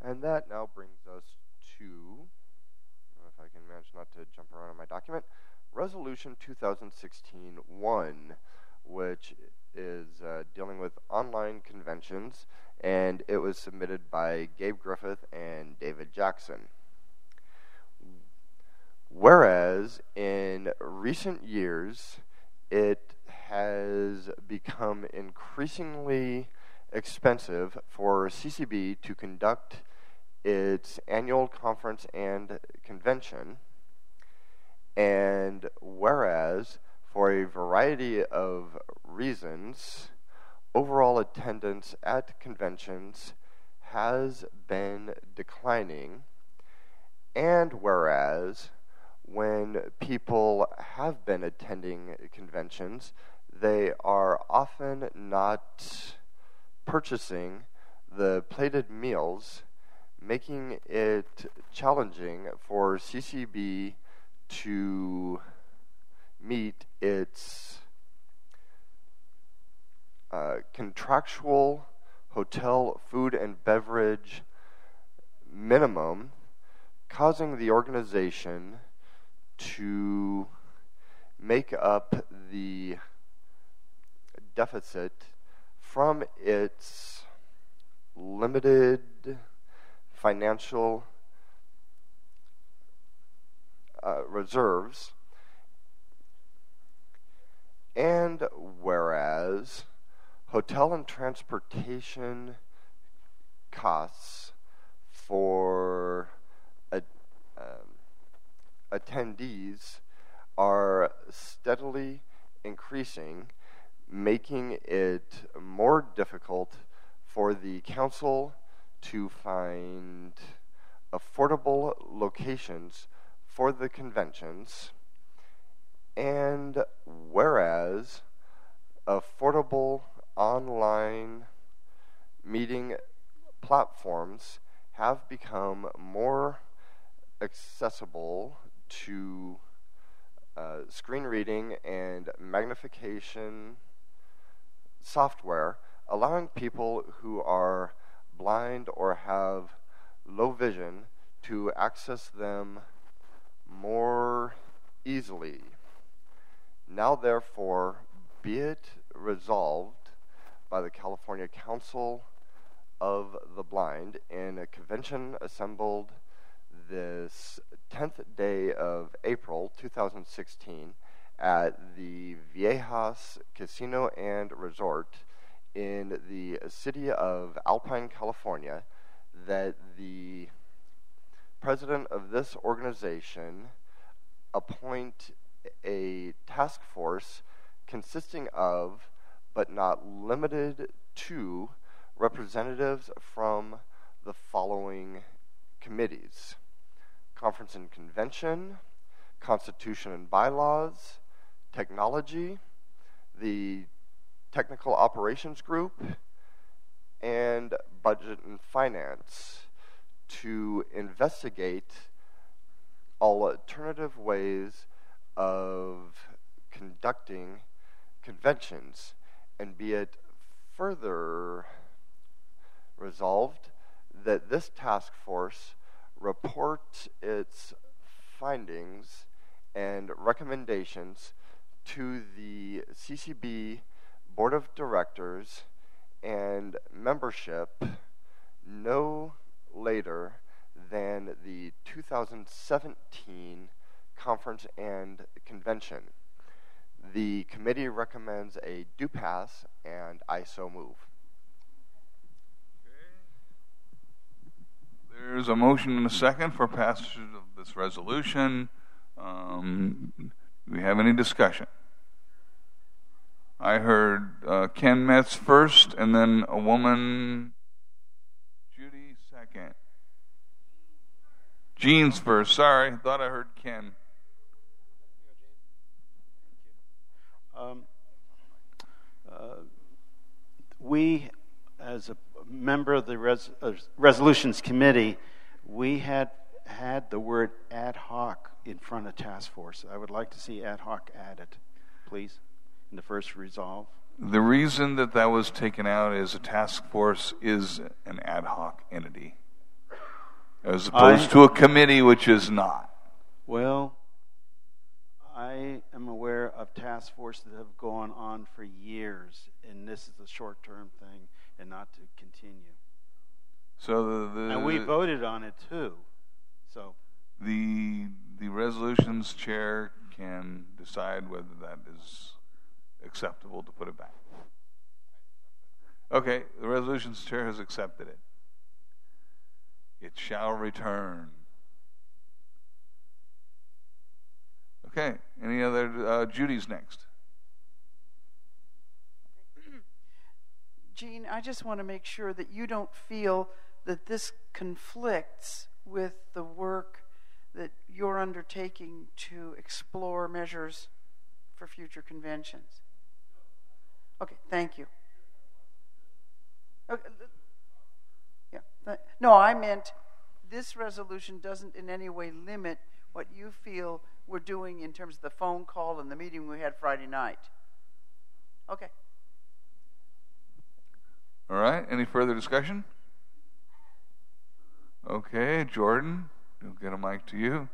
And that now brings us to, if I can manage not to jump around on my document, Resolution 2016-1, which is uh, dealing with online conventions, and it was submitted by Gabe Griffith and David Jackson. Whereas in recent years, it has become increasingly expensive for CCB to conduct its annual conference and convention. And whereas, for a variety of reasons, overall attendance at conventions has been declining. And whereas, when people have been attending conventions, they are often not purchasing the plated meals, making it challenging for CCB to meet its uh, contractual hotel food and beverage minimum, causing the organization to make up the deficit from its limited financial uh, reserves. And whereas hotel and transportation costs for um, attendees are steadily increasing, making it more difficult for the council to find affordable locations for the conventions. And whereas affordable online meeting platforms have become more accessible to uh, screen reading and magnification software, allowing people who are blind or have low vision to access them more easily. Now, therefore, be it resolved by the California Council of the Blind in a convention assembled this 10th day of April 2016 at the Viejas Casino and Resort in the city of Alpine, California, that the president of this organization appoint a task force consisting of, but not limited to, representatives from the following committees. Conference and Convention, Constitution and Bylaws, Technology, the Technical Operations Group, and Budget and Finance to investigate alternative ways of conducting conventions and be it further resolved that this task force report its findings and recommendations to the CCB Board of Directors and membership no later than the 2017 conference and convention. The committee recommends a do pass, and I so move. There's a motion and a second for passage of this resolution. Um, do we have any discussion? I heard uh, Ken Metz first, and then a woman, second. Jean's first. Sorry, thought I heard Ken. Um, uh, we, as a member of the res- uh, resolutions committee, we had had the word ad hoc in front of task force. I would like to see ad hoc added, please, in the first resolve. The reason that that was taken out as a task force is an ad hoc entity, as opposed I- to a committee, which is not. Well, I am aware of task forces that have gone on for years, and this is a short term thing and not to continue. So the, the and we voted on it too. So the the resolutions chair can decide whether that is acceptable to put it back. Okay, the resolutions chair has accepted it. It shall return. Okay, any other? Uh, Judy's next. Jean, I just want to make sure that you don't feel that this conflicts with the work that you're undertaking to explore measures for future conventions? Okay, thank you. Okay, yeah, th- no, I meant this resolution doesn't in any way limit what you feel we're doing in terms of the phone call and the meeting we had Friday night. Okay. All right. Any further discussion? Okay, Jordan, we'll get a mic to you.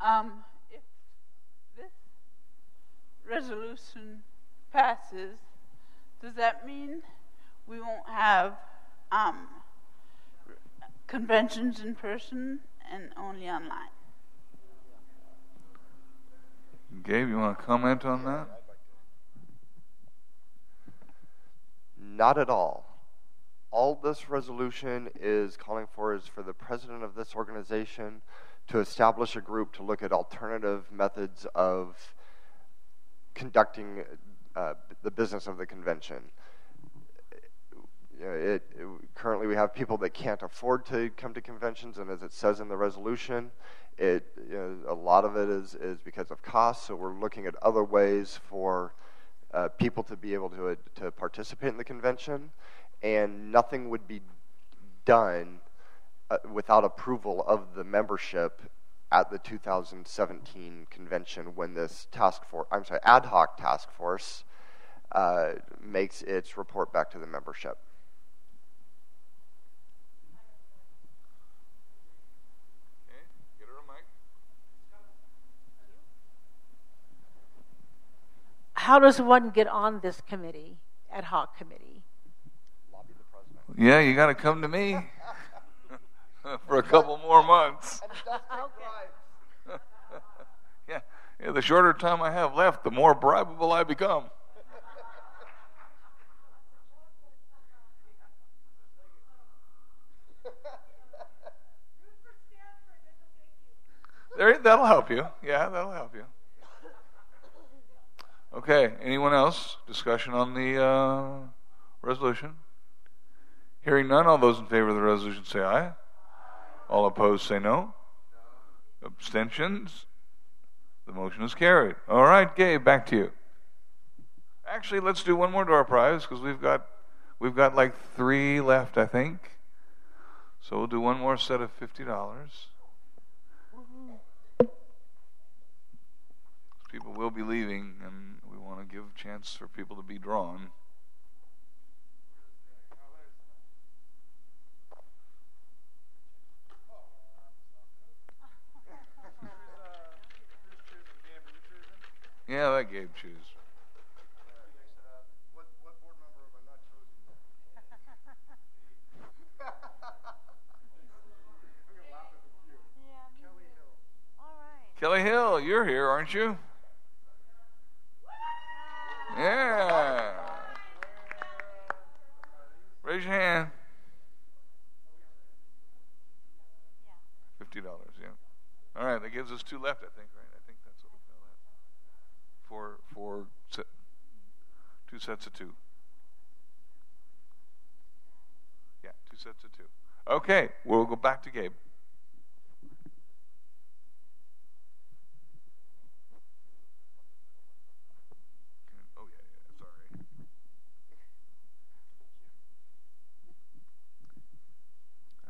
Um, if this resolution passes, does that mean we won't have um, conventions in person and only online? Gabe, you want to comment on that? Not at all. All this resolution is calling for is for the president of this organization to establish a group to look at alternative methods of conducting uh, the business of the convention. It, it, currently, we have people that can't afford to come to conventions, and as it says in the resolution, it you know, a lot of it is is because of cost. So we're looking at other ways for uh, people to be able to uh, to participate in the convention, and nothing would be done uh, without approval of the membership at the 2017 convention when this task force, I'm sorry, ad hoc task force uh, makes its report back to the membership. How does one get on this committee, ad hoc committee? Yeah, you got to come to me for a couple more months. yeah, yeah, the shorter time I have left, the more bribable I become. There, that'll help you. Yeah, that'll help you. Okay, anyone else? Discussion on the uh, resolution? Hearing none, all those in favor of the resolution say aye. All opposed say no. Abstentions? The motion is carried. All right, Gabe, back to you. Actually, let's do one more door prize because we've got we've got like three left, I think. So we'll do one more set of fifty dollars. People will be leaving, and we want to give a chance for people to be drawn. Yeah, that Gabe choose. Kelly Hill, you're here, aren't you? Yeah. Raise your hand. Fifty dollars, yeah. All right, that gives us two left. I think that's what we got left. Four, set, two sets of two. Yeah, two sets of two. Okay, we'll go back to Gabe. Oh yeah, yeah.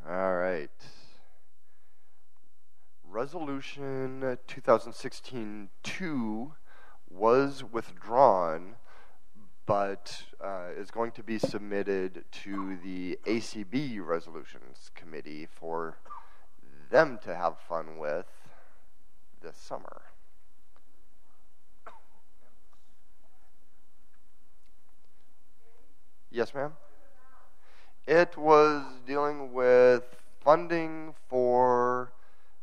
Sorry. All right. Resolution 2016 2 was withdrawn, but uh, is going to be submitted to the ACB Resolutions Committee for them to have fun with this summer. Yes, ma'am? It was dealing with funding for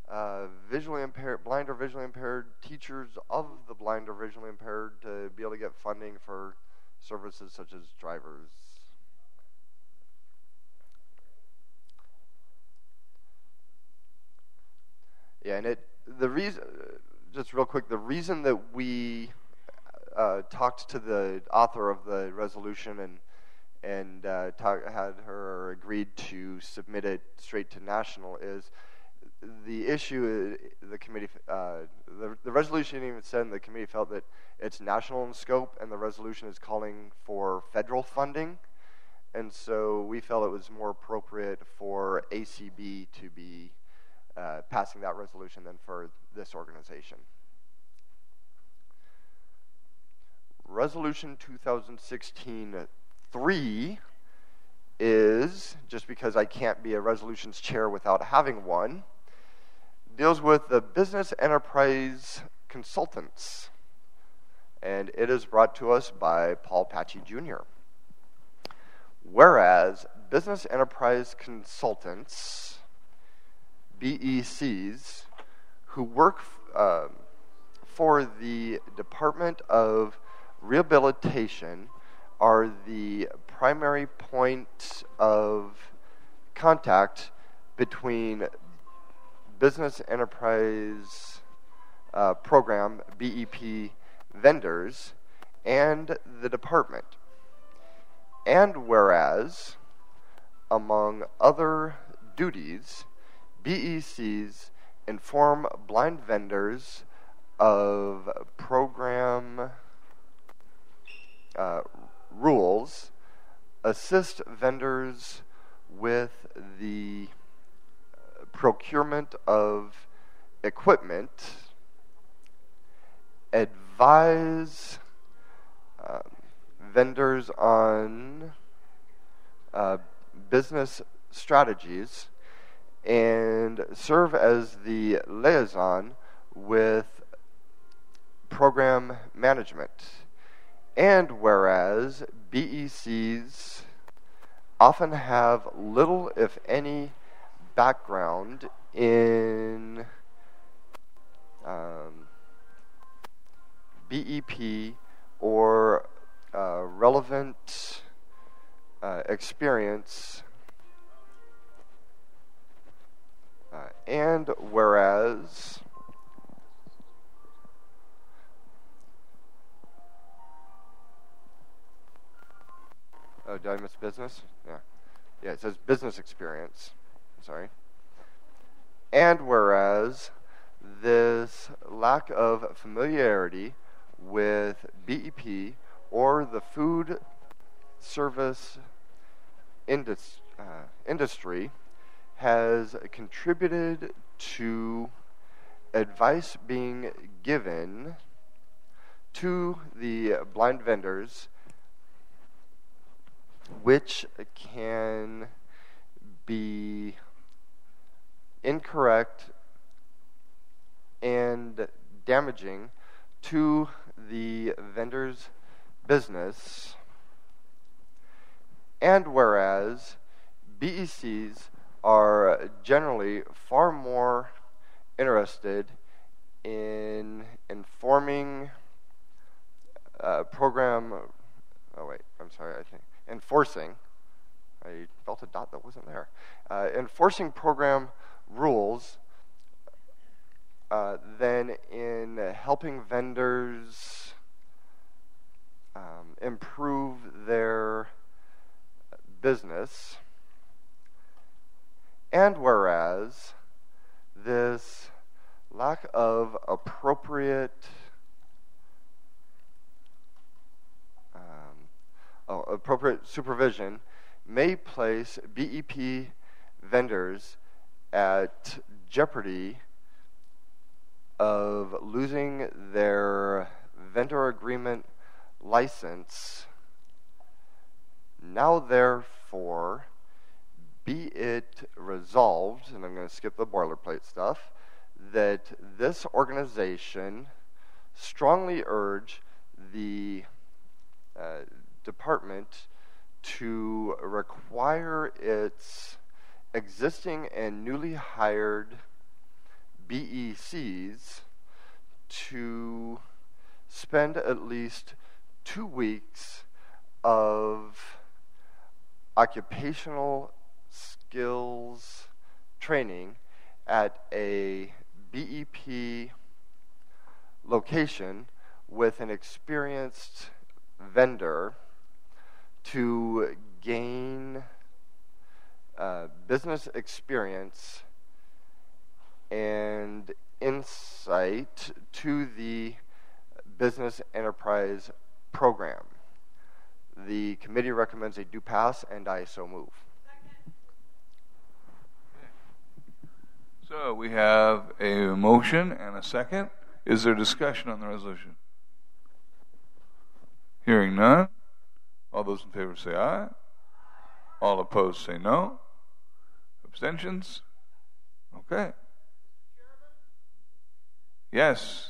uh, visually impaired, blind or visually impaired teachers of the blind or visually impaired to be able to get funding for services such as drivers. Yeah, and it the reason, just real quick, the reason that we uh, talked to the author of the resolution and and uh, talk, had her agreed to submit it straight to national is the issue uh, the committee uh, the, the resolution even said the committee felt that it's national in scope and the resolution is calling for federal funding and so we felt it was more appropriate for ACB to be uh, passing that resolution than for this organization. Resolution 2016 3 is, just because I can't be a resolutions chair without having one, deals with the business enterprise consultants. And it is brought to us by Paul Patchy Jr. Whereas business enterprise consultants, BECs, who work uh, for the Department of Rehabilitation are the primary point of contact between business enterprise uh, program BEP vendors and the department. And whereas, among other duties, BECs inform blind vendors of program uh, rules, assist vendors with the procurement of equipment, advise uh, vendors on uh, business strategies, and serve as the liaison with program management. And whereas BECs often have little, if any, background in um, BEP or uh, relevant uh, experience, uh, and whereas Oh, did I miss business? Yeah. Yeah, it says business experience. Sorry. And whereas this lack of familiarity with BEP or the food service indus- uh, industry has contributed to advice being given to the blind vendors which can be incorrect and damaging to the vendor's business. And whereas BECs are generally far more interested in informing uh, program. Oh, wait, I'm sorry, I think enforcing, I felt a dot that wasn't there, uh, enforcing program rules uh, than in helping vendors um, improve their business. And whereas this lack of appropriate oh, appropriate supervision may place BEP vendors at jeopardy of losing their vendor agreement license. Now, therefore, be it resolved, and I'm going to skip the boilerplate stuff, that this organization strongly urge the uh, department to require its existing and newly hired BECs to spend at least two weeks of occupational skills training at a BEP location with an experienced vendor to gain uh, business experience and insight to the business enterprise program. The committee recommends a do pass, and I so move. So we have a motion and a second. Is there discussion on the resolution? Hearing none. All those in favor say aye. All opposed say no. Abstentions? Okay. Yes.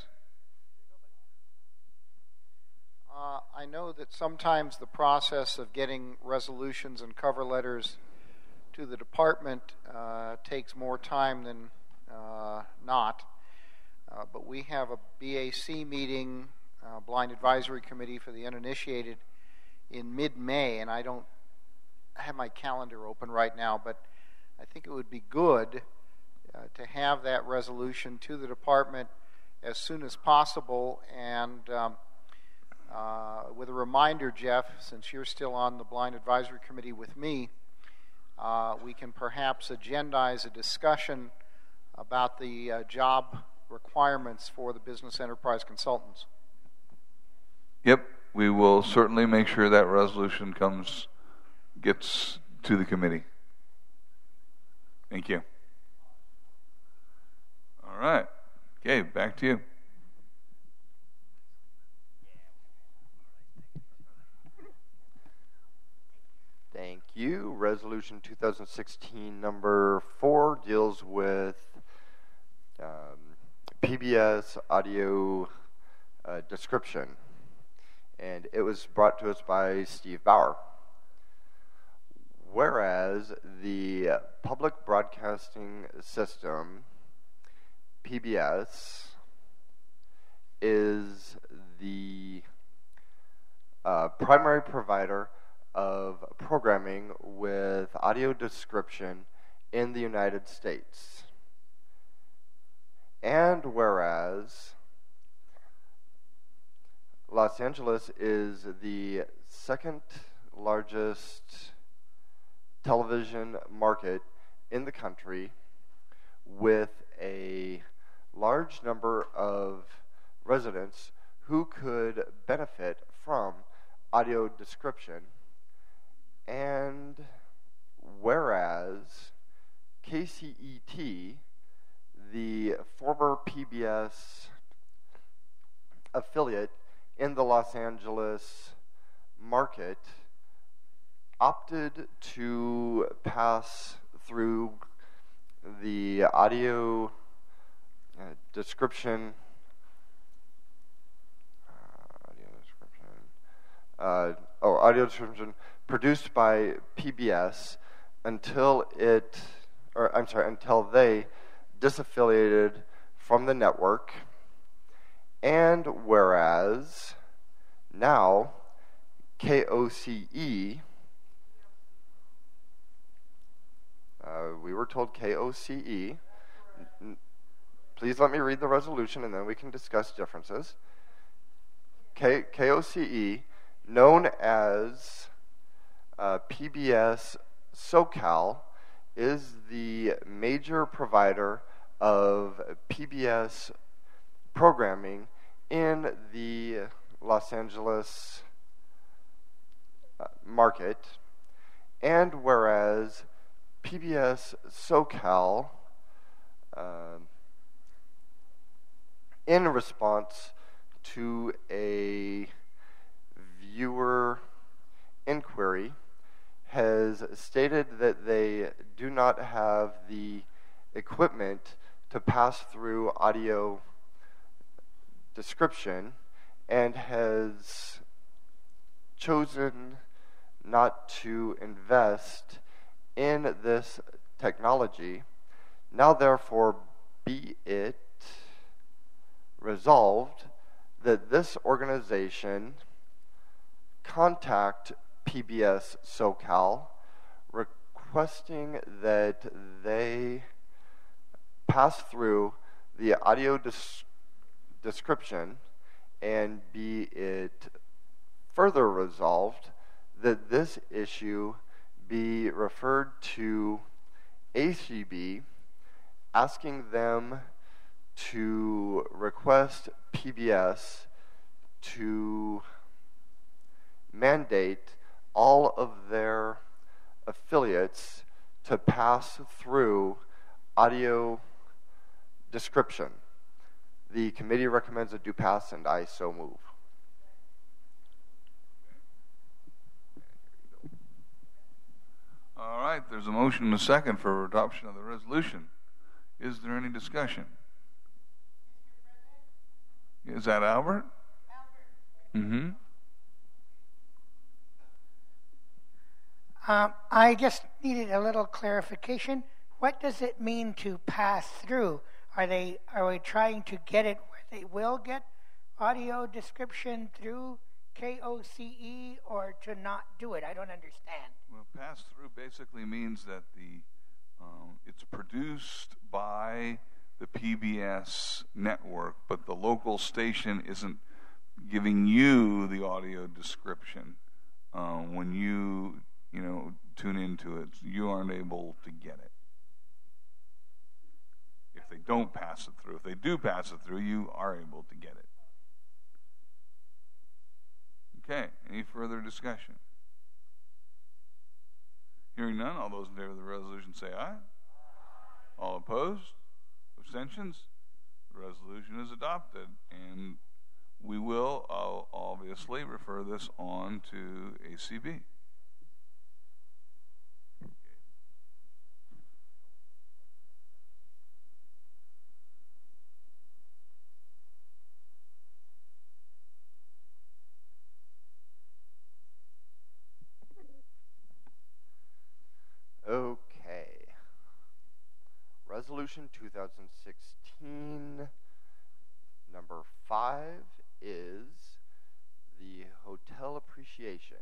Uh, I know that sometimes the process of getting resolutions and cover letters to the department uh, takes more time than uh, not. Uh, but we have a BAC meeting, uh, Blind Advisory Committee for the Uninitiated, in mid May, and I don't have my calendar open right now, but I think it would be good uh, to have that resolution to the department as soon as possible. And um, uh, with a reminder, Jeff, since you're still on the Blind Advisory Committee with me, uh, we can perhaps agendize a discussion about the uh, job requirements for the business enterprise consultants. Yep, we will certainly make sure that resolution comes, gets to the committee. Thank you. All right. Okay, back to you. Thank you. Resolution 2016 number four deals with um, PBS audio uh, description, and it was brought to us by Steve Bauer. Whereas the public broadcasting system, PBS, is the uh, primary provider of programming with audio description in the United States. And whereas Los Angeles is the second largest television market in the country with a large number of residents who could benefit from audio description. And whereas KCET, the former PBS affiliate in the Los Angeles market, opted to pass through the audio uh, description. Uh, audio description. Uh, oh, audio description produced by PBS until it, or I'm sorry, until they disaffiliated from the network. And whereas now KOCE Uh, we were told KOCE. Please let me read the resolution and then we can discuss differences. KOCE, known as uh, PBS SoCal, is the major provider of PBS programming in the Los Angeles uh, market. And whereas PBS SoCal, uh, in response to a viewer inquiry, has stated that they do not have the equipment to pass through audio description and has chosen not to invest in this technology. Now, therefore, be it resolved that this organization contact PBS SoCal requesting that they pass through the audio des- description and be it further resolved that this issue be referred to ACB, asking them to request PBS to mandate all of their affiliates to pass through audio description. The committee recommends a do pass, and I so move. All right, there's a motion and a second for adoption of the resolution. Is there any discussion? Is that Albert? Albert. Mm-hmm. Um, I just needed a little clarification. What does it mean to pass through? Are they are we trying to get it where they will get audio description through KOCE or to not do it? I don't understand. Well, pass through basically means that the um, it's produced by the PBS network, but the local station isn't giving you the audio description um, when you you know tune into it. You aren't able to get it if they don't pass it through. If they do pass it through, you are able to get it. Okay. Any further discussion? Hearing none, all those in favor of the resolution say aye. All opposed? Abstentions? The resolution is adopted, and we will uh, obviously refer this on to ACB. Okay. Resolution 2016, number five, is the hotel appreciation.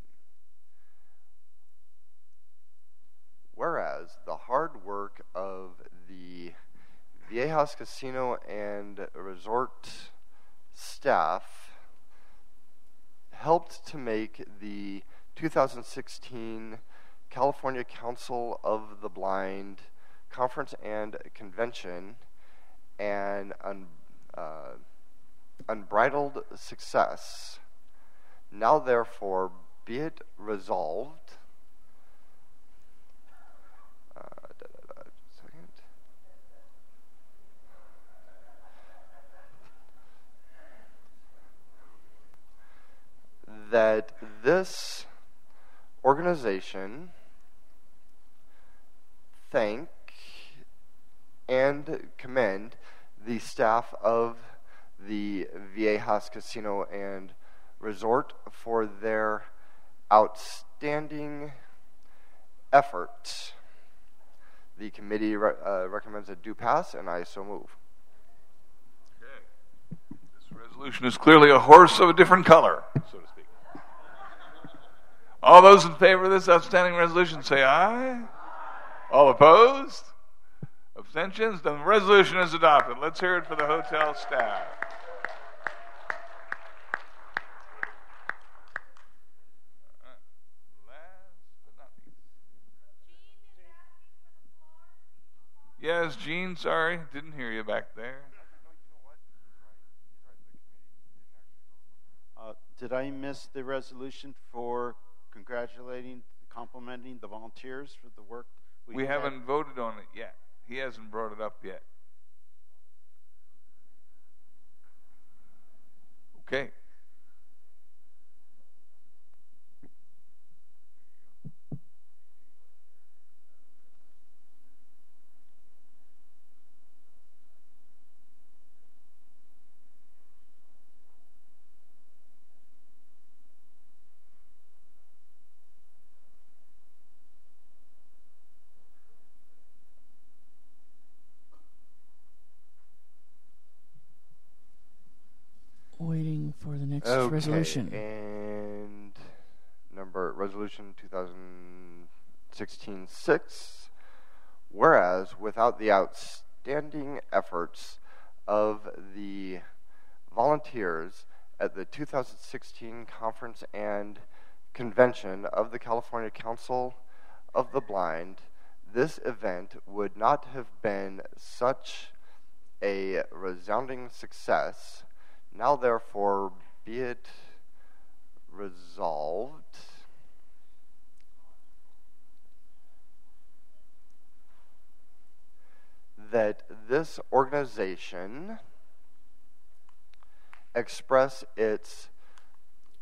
Whereas the hard work of the Viejas Casino and Resort staff helped to make the 2016 California Council of the Blind conference and convention an un, uh, unbridled success. Now, therefore, be it resolved. Uh. That this organization thank and commend the staff of the Viejas Casino and Resort for their outstanding effort. The committee re- uh, recommends a do pass, and I so move. This resolution is clearly a horse of a different color, so to speak. All those in favor of this outstanding resolution say aye. All opposed? Abstentions? The resolution is adopted. Let's hear it for the hotel staff. Yes, Gene, sorry. Didn't hear you back there. Uh, did I miss the resolution for congratulating, complimenting the volunteers for the work we, We haven't voted on it yet. He hasn't brought it up yet. Okay. Waiting for the next Okay, resolution. And number resolution 2016-6. Whereas without the outstanding efforts of the volunteers at the 2016 conference and convention of the California Council of the Blind, this event would not have been such a resounding success. Now, therefore, be it resolved. That this organization express its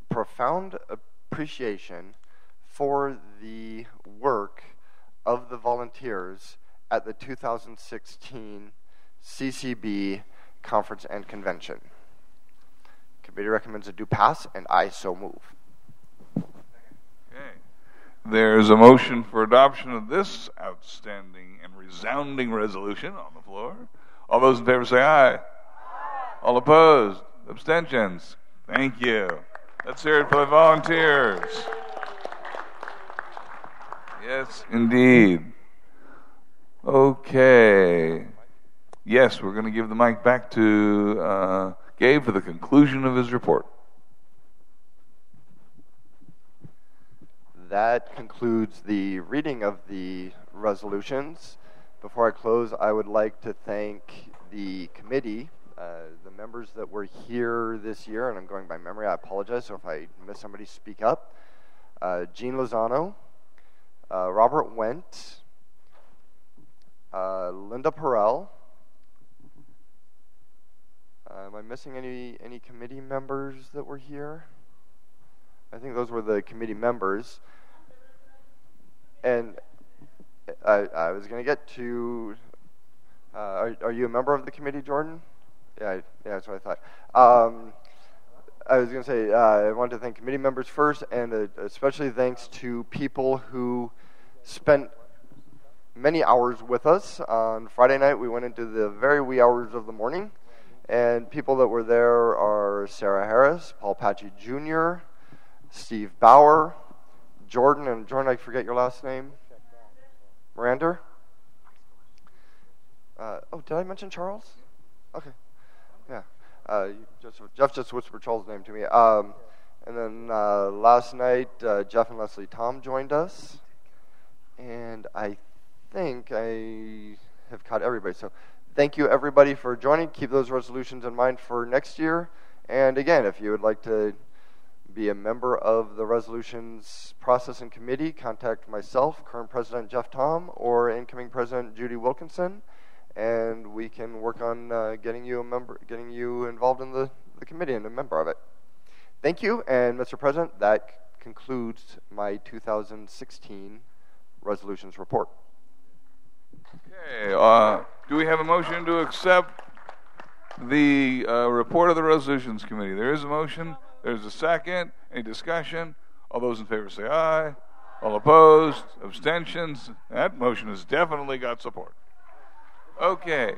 profound appreciation for the work of the volunteers at the 2016 CCB Conference and Convention. Committee recommends a do pass, and I so move. Okay. There's a motion for adoption of this outstanding and resounding resolution on the floor. All those in favor say aye. All opposed? Abstentions? Thank you. Let's hear it for the volunteers. Yes, indeed. Okay. Yes, we're going to give the mic back to uh, Gabe for the conclusion of his report. That concludes the reading of the resolutions. Before I close, I would like to thank the committee, uh, the members that were here this year, and I'm going by memory. I apologize, so if I miss somebody, speak up. Uh, Gene Lozano, uh, Robert Wendt, uh, Linda Perel. Uh, am I missing any any committee members that were here? I think those were the committee members. And I, I was going to get to. Uh, are, are you a member of the committee, Jordan? Yeah, I, yeah, that's what I thought. Um, I was going to say uh, I wanted to thank committee members first, and uh, especially thanks to people who spent many hours with us on Friday night. We went into the very wee hours of the morning, and people that were there are Sarah Harris, Paul Patchy Jr., Steve Bauer, Jordan, and Jordan, I forget your last name. Miranda. Uh, oh, did I mention Charles? Okay, yeah. Uh, just, Jeff just whispered Charles' name to me. Um, and then uh, last night, uh, Jeff and Leslie Thom joined us, and I think I have caught everybody. So, thank you everybody for joining. Keep those resolutions in mind for next year. And again, if you would like to be a member of the resolutions processing committee, contact myself, current president Jeff Thom, or incoming president Judy Wilkinson and we can work on uh, getting you a member, getting you involved in the, the committee and a member of it. Thank you, and Mr. President, that concludes my 2016 resolutions report. Okay. Uh, do we have a motion to accept the uh, report of the resolutions committee? There is a motion. There's a second. Any discussion? All those in favor say aye. All opposed? Abstentions? That motion has definitely got support. Okay.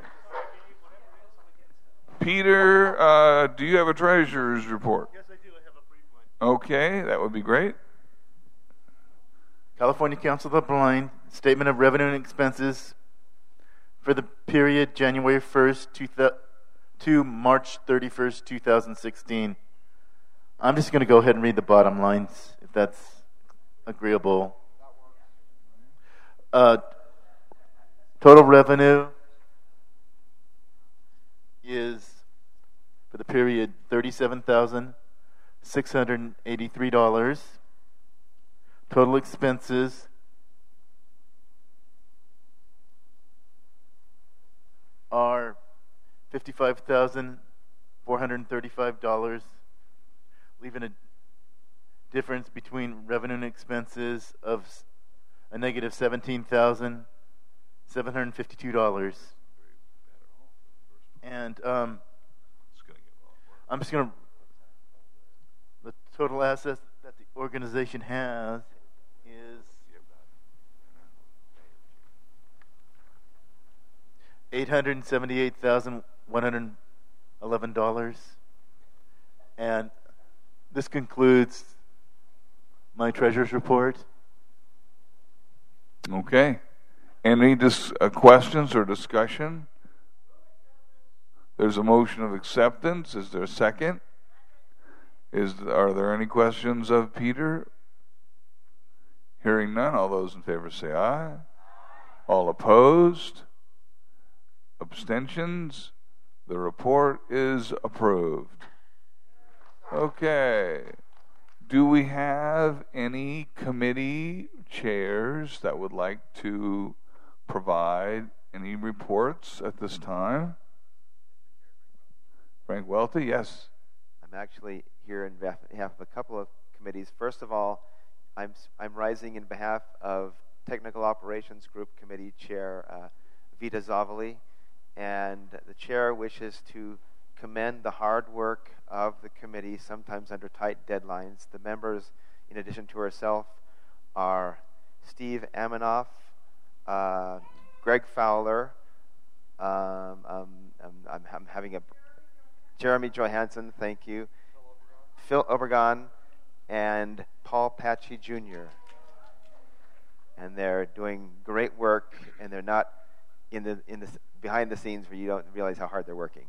Peter, uh, do you have a treasurer's report? Yes, I do. I have a brief one. Okay, that would be great. California Council of the Blind Statement of Revenue and Expenses for the period January 1st to, March 31st, 2016. I'm just going to go ahead and read the bottom lines, if that's agreeable. Uh, total revenue is for the period $37,683. Total expenses are $55,435, leaving a difference between revenue and expenses of a negative $17,752. And um, I'm just going to. The total assets that the organization has $878,111. And this concludes my treasurer's report. Okay. Any dis- uh, questions or discussion? There's a motion of acceptance. Is there a second? Is are there any questions of Peter? Hearing none, all those in favor say aye. All opposed? Abstentions? The report is approved. Okay. Do we have any committee chairs that would like to provide any reports at this time? Frank Welty, yes. I'm actually here in behalf of a couple of committees. First of all, I'm, I'm rising in behalf of Technical Operations Group Committee Chair uh, Vita Zavali, and the chair wishes to commend the hard work of the committee, sometimes under tight deadlines. The members, in addition to herself, are Steve Amanoff, uh, Greg Fowler. Um, um, I'm, I'm, having a Jeremy Johansson, thank you. Phil Obregon and Paul Patchy Jr. And they're doing great work, and they're not in the in the behind the scenes where you don't realize how hard they're working.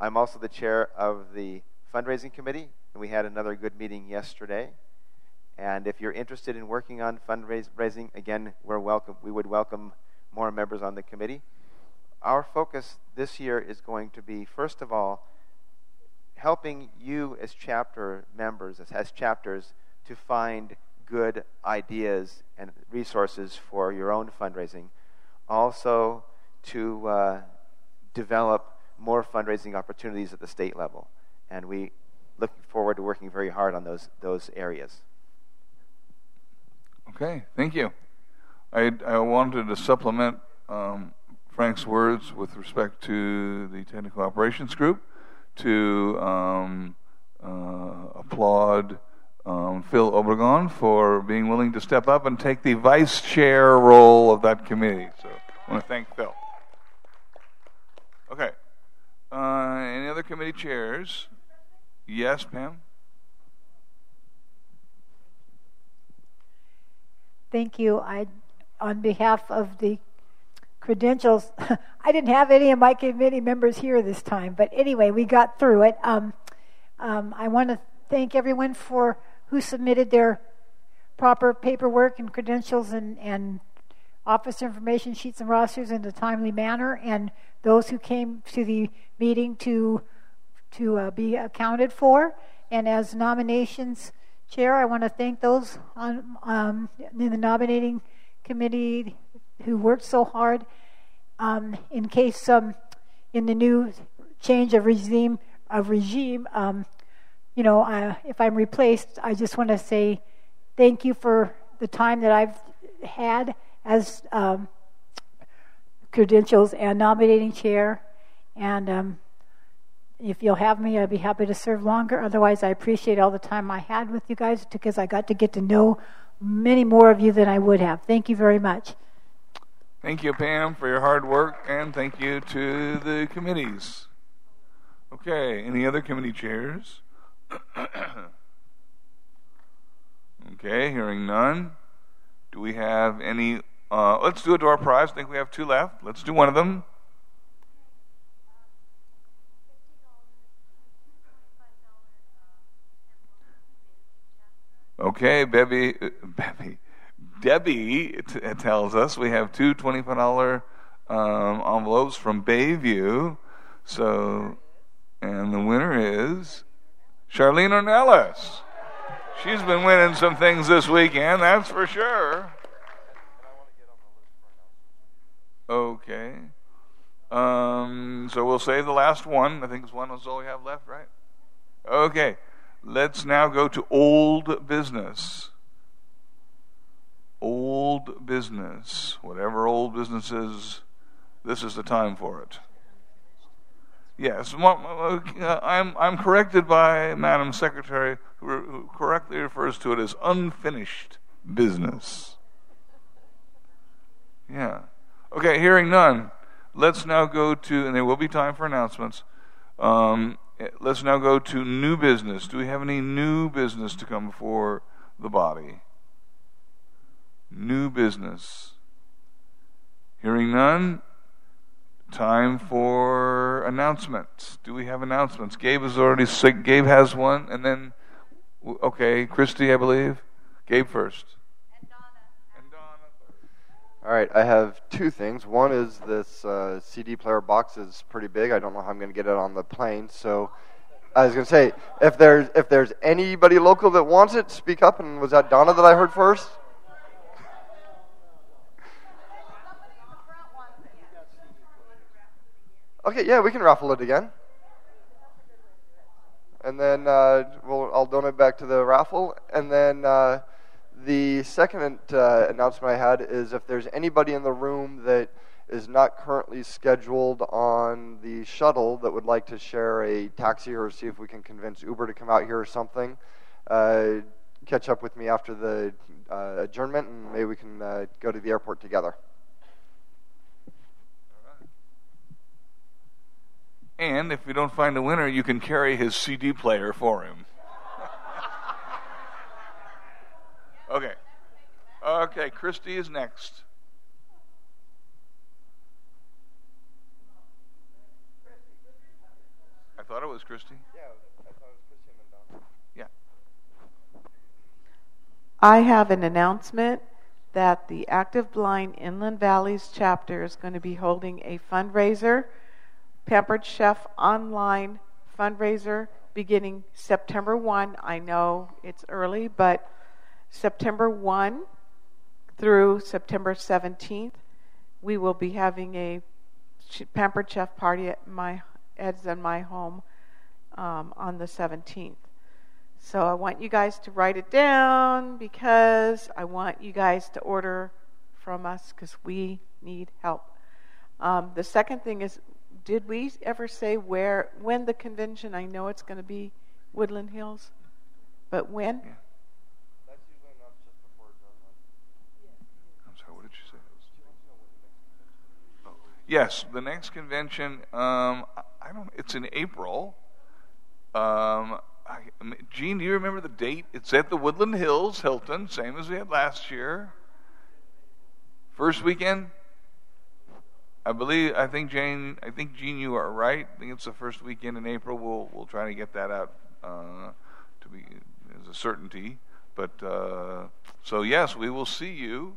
I'm also the chair of the fundraising committee, and we had another good meeting yesterday. And if you're interested in working on fundraising, again, we're welcome. We would welcome more members on the committee. Our focus this year is going to be, first of all, helping you as chapter members, as, as chapters, to find good ideas and resources for your own fundraising. Also, to uh, develop more fundraising opportunities at the state level. And we look forward to working very hard on those, those areas. Okay, thank you. I, I wanted to supplement um, Frank's words with respect to the Technical Operations Group to um, uh, applaud um, Phil Obregon for being willing to step up and take the vice chair role of that committee. So I want to thank Phil. Okay. Uh, any other committee chairs? Yes, Pam? Thank you. I, on behalf of the credentials, I didn't have any of my committee members here this time, but anyway, we got through it. Um, um, I want to thank everyone for who submitted their proper paperwork and credentials and, and officer information sheets and rosters in a timely manner, and those who came to the meeting to to uh, be accounted for. And as nominations chair, I want to thank those on um, in the nominating committee who worked so hard. Um, in case um, in the new change of regime of regime, um, you know, uh, if I'm replaced, I just want to say thank you for the time that I've had as um, credentials and nominating chair. And um, if you'll have me, I'd be happy to serve longer. Otherwise, I appreciate all the time I had with you guys because I got to get to know many more of you than I would have. Thank you very much. Thank you, Pam, for your hard work, and thank you to the committees. Okay, any other committee chairs? okay, hearing none. Do we have any uh, let's do a door prize. I think we have two left. Let's do one of them. Okay, Bebby, Bebby, Debbie t- tells us we have two $25 um, envelopes from Bayview. So, and the winner is Charlene Ornelas. She's been winning some things this weekend, that's for sure. Okay. Um, so we'll save the last one. I think it's one is all we have left, right? Okay. Let's now go to old business. Old business. Whatever old business is, this is the time for it. Yes, uh, I'm, I'm corrected by Madam Secretary, who correctly refers to it as unfinished business. Yeah. Okay, hearing none, let's now go to, and there will be time for announcements. Um, let's now go to new business. Do we have any new business to come before the body? New business. Hearing none, time for announcements. Do we have announcements? Gabe has already sick. Gabe has one, and then okay, Christy, I believe. Gabe first. All right, I have two things. One is this uh, CD player box is pretty big. I don't know how I'm going to get it on the plane. So I was going to say, if there's if there's anybody local that wants it, speak up. And was that Donna that I heard first? Okay, yeah, we can raffle it again. And then uh, we'll, I'll donate back to the raffle. And then uh, the second uh, announcement I had is if there's anybody in the room that is not currently scheduled on the shuttle that would like to share a taxi or see if we can convince Uber to come out here or something, uh, catch up with me after the uh, adjournment and maybe we can uh, go to the airport together. And if we don't find a winner, you can carry his CD player for him. Okay. Okay, Christy is next. I thought it was Christy. Yeah, I thought it was Christy and then Yeah. I have an announcement that the Active Blind Inland Valleys chapter is going to be holding a fundraiser, Pampered Chef online fundraiser, beginning September 1. I know it's early, but September 1 through September 17th, we will be having a Pampered Chef party at my Ed's and my home um, on the 17th. So I want you guys to write it down because I want you guys to order from us because we need help. Um, the second thing is, did we ever say where when the convention? I know it's going to be Woodland Hills, but when? Yeah. I'm sorry, what did you say? Oh, yes, the next convention. Um, I don't. It's in April. Um, I, Gene, do you remember the date? It's at the Woodland Hills Hilton, same as we had last year. First weekend. I believe. I think Jane. I think Gene, you are right. I think it's the first weekend in April. We'll we'll try to get that out uh, to be as a certainty. But uh, so yes, we will see you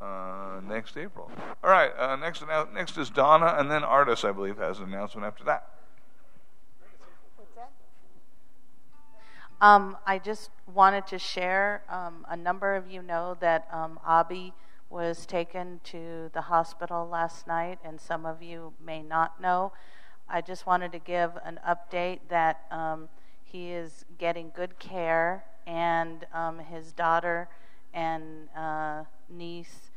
uh, next April. All right. Uh, next next is Donna, and then Artis, I believe, has an announcement after that. Um, I just wanted to share. Um, a number of you know that um, Abby was taken to the hospital last night, and some of you may not know. I just wanted to give an update that um, he is getting good care, and um, his daughter and uh, niece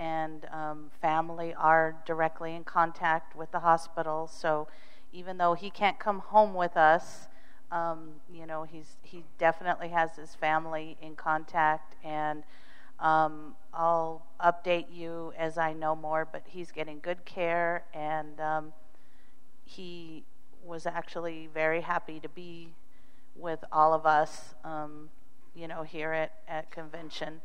and um, family are directly in contact with the hospital. So even though he can't come home with us, um, you know, he's he definitely has his family in contact, and um, I'll update you as I know more. But he's getting good care, and um, he was actually very happy to be with all of us, um, you know, here at at convention.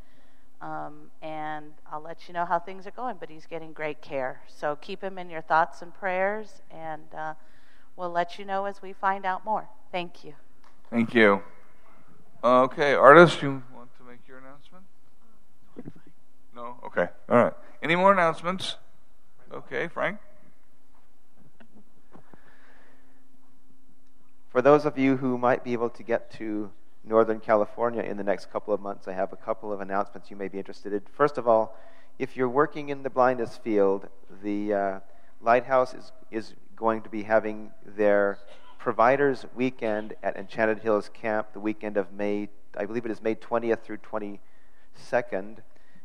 Um, and I'll let you know how things are going. But he's getting great care, so keep him in your thoughts and prayers, and uh, we'll let you know as we find out more. Thank you. Thank you. Okay, Artis, you want to make your announcement? No? Okay. All right. Any more announcements? Okay, Frank? For those of you who might be able to get to Northern California in the next couple of months, I have a couple of announcements you may be interested in. First of all, if you're working in the blindness field, the uh, Lighthouse is, is going to be having their Providers Weekend at Enchanted Hills Camp the weekend of May, I believe it is May 20th through 22nd,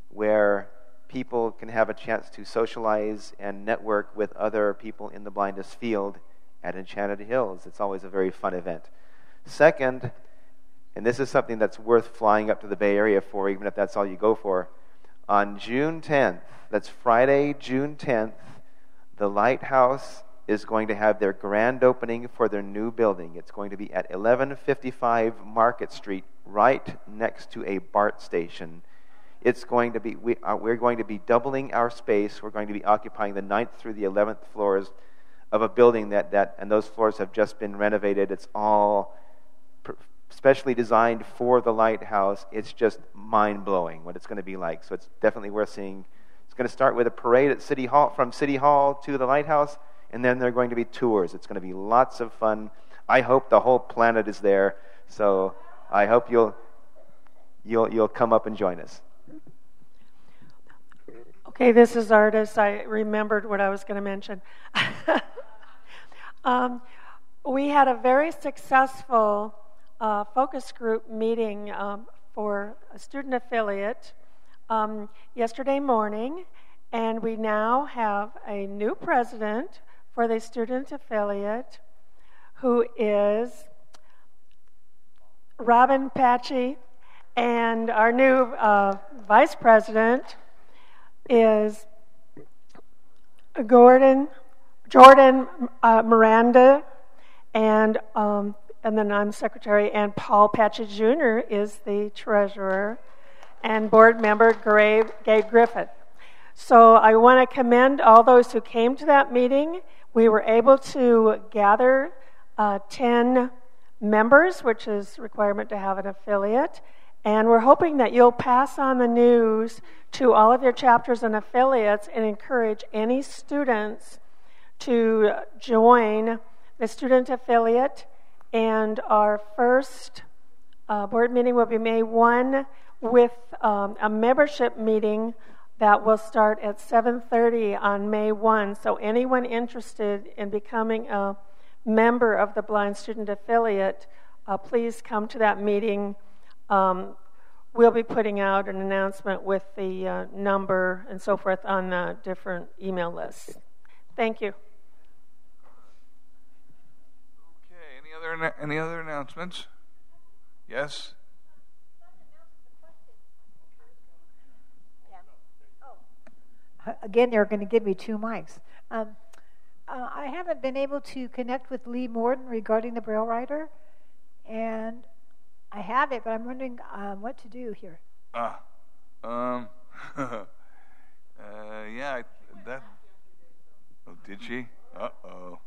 where people can have a chance to socialize and network with other people in the blindness field at Enchanted Hills. It's always a very fun event. Second, and this is something that's worth flying up to the Bay Area for, even if that's all you go for. On June 10th, that's Friday, June 10th, the Lighthouse is going to have their grand opening for their new building. It's going to be at 1155 Market Street, right next to a BART station. It's going to be, we, are, uh, we're going to be doubling our space. We're going to be occupying the 9th through the 11th floors of a building that, that and those floors have just been renovated. It's all specially designed for the lighthouse. It's just mind blowing what it's going to be like. So it's definitely worth seeing. It's going to start with a parade at City Hall from City Hall to the lighthouse, and then there are going to be tours. It's going to be lots of fun. I hope the whole planet is there, so I hope you'll you'll you'll come up and join us. Okay, this is Artis. I remembered what I was going to mention. um, we had a very successful uh, focus group meeting um, for a student affiliate um, yesterday morning, and we now have a new president for the student affiliate who is Robin Patchy, and our new uh, vice president is Gordon Jordan uh, Miranda, and um, and then I'm secretary, and Paul Patchy Jr. is the treasurer, and board member Gabe, Gabe Griffith. So I want to commend all those who came to that meeting. We were able to gather uh, 10 members, which is requirement to have an affiliate. And we're hoping that you'll pass on the news to all of your chapters and affiliates and encourage any students to join the student affiliate. And our first uh, board meeting will be May 1 with um, a membership meeting that will start at 7.30 on may 1 so anyone interested in becoming a member of the blind student affiliate uh, please come to that meeting. Um, we'll be putting out an announcement with the uh, number and so forth on the different email lists. Thank you okay any other any other announcements yes again, they're going to give me two mics. Um, uh, I haven't been able to connect with Lee Morden regarding the Braille writer, and I have it, but I'm wondering um, what to do here. Ah, um, uh, yeah, I, that. Oh, did she? Uh oh.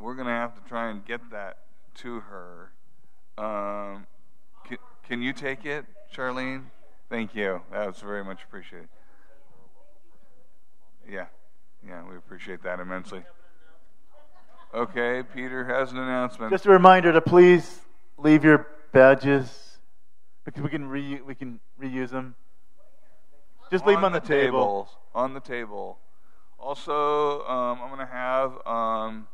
We're gonna have to try and get that to her. Um, can, can you take it, Charlene? Thank you. That was very much appreciated. Yeah, yeah, we appreciate that immensely. Okay, Peter has an announcement. Just a reminder to please leave your badges because we can re- we can reuse them. Just leave them on the, table. On the table. Also, um, I'm going to have um,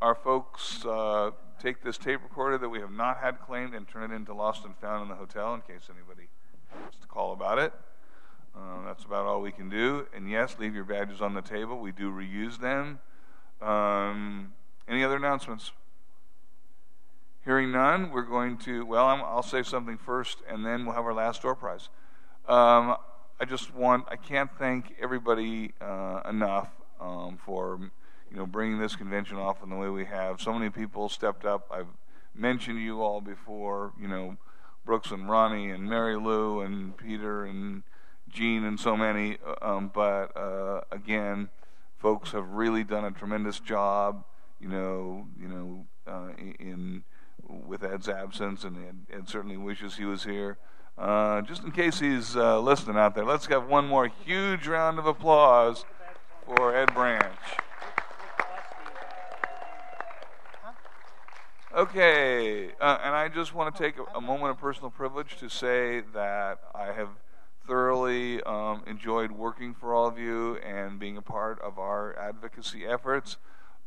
our folks uh, take this tape recorder that we have not had claimed and turn it into lost and found in the hotel in case anybody wants to call about it. Uh, that's about all we can do. And yes, leave your badges on the table. We do reuse them. Um, any other announcements? Hearing none, we're going to, well, i will say something first and then we'll have our last door prize. Um, I just want, I can't thank everybody uh, enough um, for, you know, bringing this convention off in the way we have. So many people stepped up. I've mentioned you all before, you know, Brooks and Ronnie and Mary Lou and Peter and Gene and so many. Uh, um, but uh, again, folks have really done a tremendous job. You know, you know, uh, in with Ed's absence, and Ed, Ed, certainly wishes he was here. Uh, just in case he's uh, listening out there, let's have one more huge round of applause for Ed Branch. Okay, uh, and I just want to take a, a, moment of personal privilege to say that I have thoroughly um, enjoyed working for all of you and being a part of our advocacy efforts.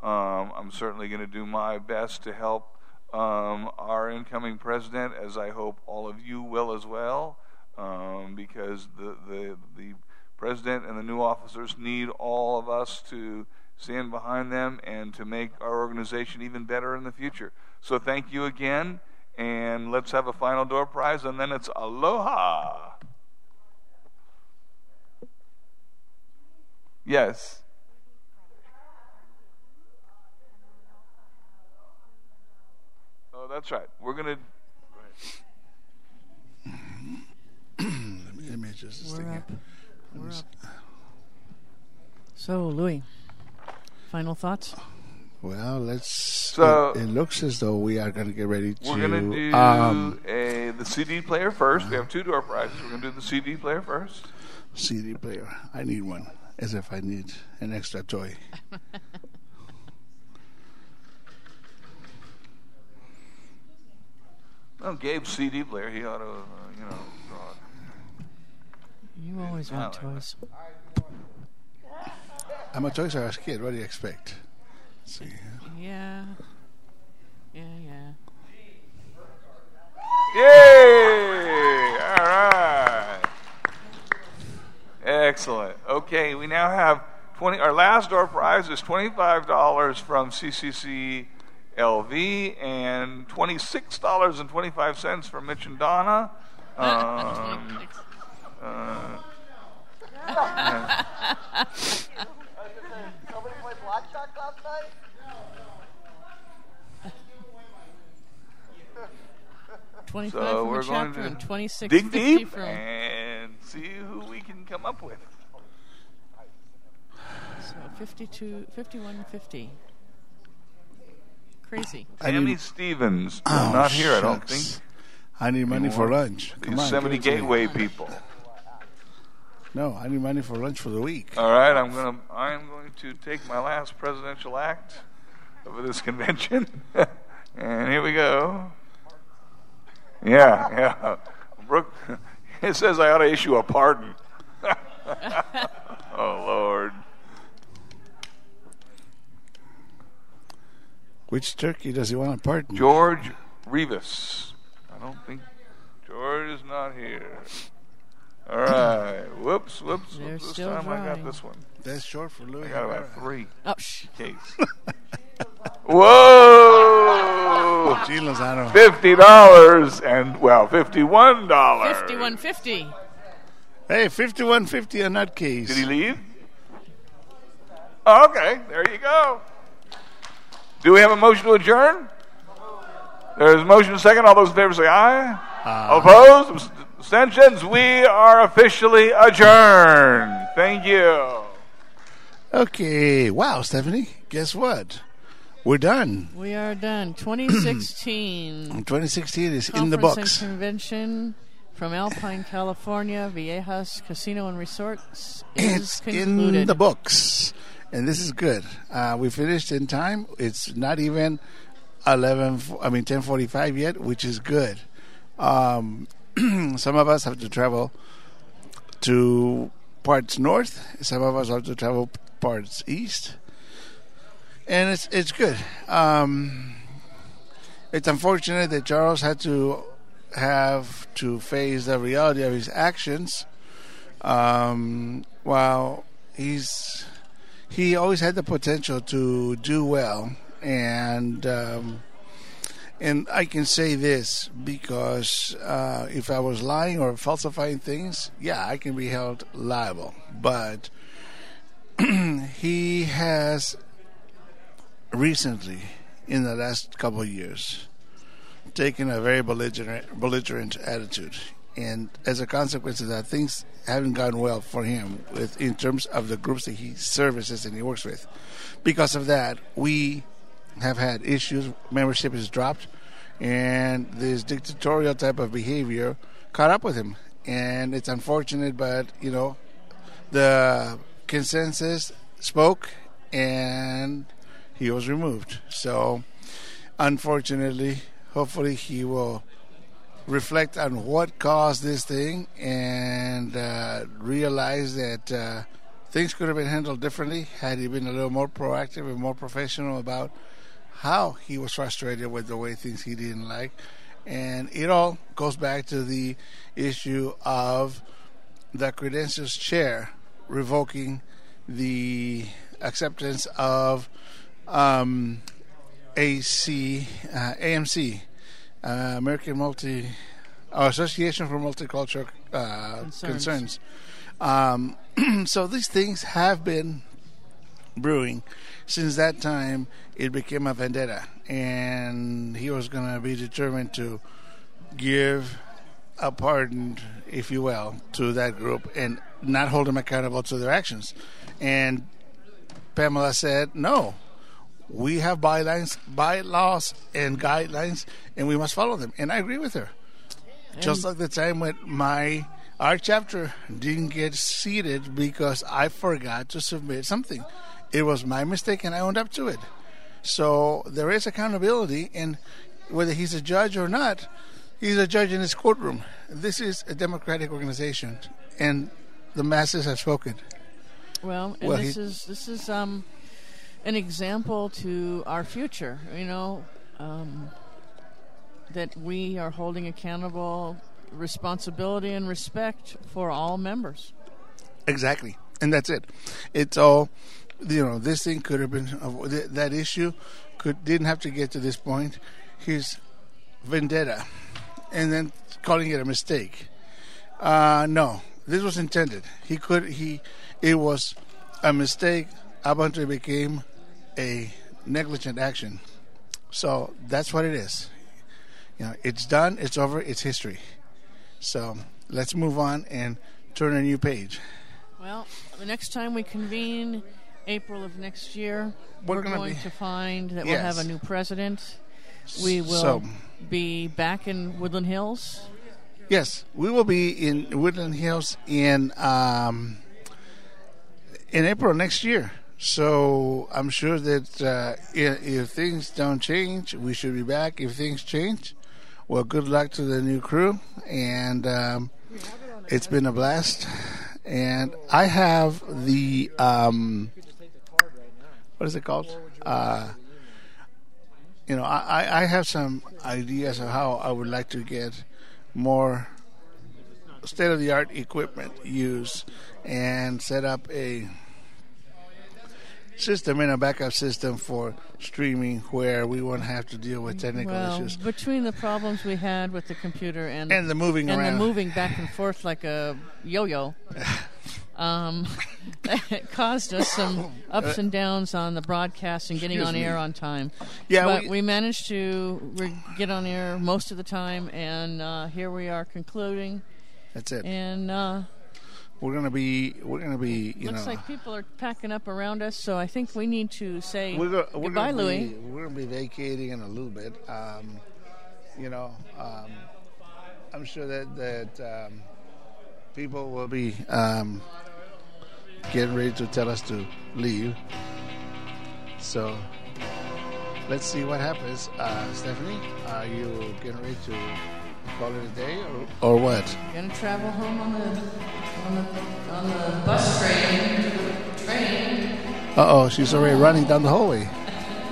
Um, I'm certainly going to do my best to help um, our incoming president, as I hope all of you will as well, um, because the, the, the president and the new officers need all of us to stand behind them and to make our organization even better in the future. So thank you again, and let's have a final door prize, and then it's aloha. Yes. Oh, that's right. We're going to. let, me, let me just this We're thing up. here. We're up. So, Louis, final thoughts? Well, let's. So- it, it looks as though we are going to get ready to. We're going to do um, a, the CD player first. We have two door prizes. We're going to do the CD player first. CD player. I need one, as if I need an extra toy. Well, Gabe's CD player, he ought to, uh, you know, draw it. You always want toys. I'm a Toys R Us kid. What do you expect? Let's see. Yeah. Yeah, yeah. Yay! All right. Excellent. Okay, we now have 20. Our last door prize is $25 from CCC LV and $26.25 from Mitch and Donna. Um, 25 so from we're a chapter going to and 26 dig deep from. and see who we can come up with. So 52, 51, 50. Crazy. I need Stevens, oh, not here, shucks. I don't think. I need money for lunch. Come Yosemite on, Gateway people. No, I need money for lunch for the week. All right, I'm gonna I'm going to take my last presidential act of this convention, and here we go. Yeah, yeah. Brooke, it says I ought to issue a pardon. oh Lord. Which turkey does he want to pardon? George Rivas. I don't think George is not here. All right. Whoops, whoops. They're whoops. This still time I got this one. That's short for Louis. I got about three. Oh, shh. Case. Whoa! Gene Lozano. Fifty dollars and well, fifty-one dollars. Fifty-one fifty. Hey, fifty-one fifty a nutcase. Did he leave? Oh, okay, there you go. Do we have a motion to adjourn? There's a motion and a second. All those in favor say aye. Opposed? Abstentions? We are officially adjourned. Thank you. Okay. Wow, Stephanie. Guess what? We're done. We are done. 2016. 2016 is in the books. and convention from Alpine, California, Viejas Casino and Resorts is It's concluded. in the books, and this is good. Uh, we finished in time. It's not even eleven. I mean, ten forty-five yet, which is good. Um, some of us have to travel to parts north. Some of us have to travel parts east, and it's it's good. Um, it's unfortunate that Charles had to have to face the reality of his actions. Um, while he's he always had the potential to do well, and um, and I can say this because uh, if I was lying or falsifying things, yeah, I can be held liable. But he has recently, in the last couple of years, taken a very belligerent, belligerent attitude, and as a consequence of that, things haven't gone well for him with in terms of the groups that he services and he works with. Because of that, we have had issues. Membership has dropped, and this dictatorial type of behavior caught up with him. And it's unfortunate, but you know, the consensus spoke, and he was removed. So, unfortunately, hopefully, he will reflect on what caused this thing and uh, realize that uh, things could have been handled differently had he been a little more proactive and more professional about how he was frustrated with the way things he didn't like. And it all goes back to the issue of the credentials chair revoking the acceptance of um, AC, uh, AMC, uh, American Multi uh, Association for Multicultural uh, Concerns. Concerns. Um, so these things have been brewing since that time. It became a vendetta, and he was going to be determined to give a pardon, if you will, to that group and not hold them accountable to their actions. And Pamela said, "No, we have bylines, bylaws, and guidelines, and we must follow them." And I agree with her. Just like the time when my our chapter didn't get seated because I forgot to submit something. It was my mistake, and I owned up to it. So there is accountability, and whether he's a judge or not, he's a judge in his courtroom. This is a democratic organization, and the masses have spoken. Well, and Well, this he- is this is um, an example to our future. You know, um, that we are holding accountable responsibility and respect for all members. Exactly, and that's it. It's all, you know. This thing could have been that issue could didn't have to get to this point. His vendetta, and then calling it a mistake. Uh, no, this was intended. He could he, it was a mistake it became a negligent action. So that's what it is. You know, it's done. It's over. It's history. So let's move on and turn a new page. Well, the next time we convene, April of next year, We're we're, gonna be- to find that we'll have a new president. We will So- be back in Woodland Hills. Yes, we will be in Woodland Hills in um, in April next year. So I'm sure that uh, if, if things don't change, we should be back. If things change, well, good luck to the new crew, and um, it's been a blast. And I have the um, what is it called? Uh, you know, I, I- have some ideas of how I would like to get more state of the art equipment used and set up a system and a backup system for streaming where we won't have to deal with technical well, issues. between the problems we had with the computer and And the moving and around. the moving back and forth like a yo-yo, um, it caused us some ups and downs on the broadcast and getting Excuse on me. air on time. Yeah, but we- we, managed to re- get on air most of the time, and uh, here we are concluding. That's it. And uh, We're gonna be we're gonna be you looks know like people are packing up around us, so I think we need to say we're, go, we're goodbye, gonna Louis. Be, we're gonna be vacating in a little bit. Um, you know, um, I'm sure that that um, people will be um, getting ready to tell us to leave. So let's see what happens. Uh, Stephanie, are you getting ready to call it a day or, or what? Gonna travel home on the on the, on the bus train. to the Train. Uh oh, she's already running down the hallway.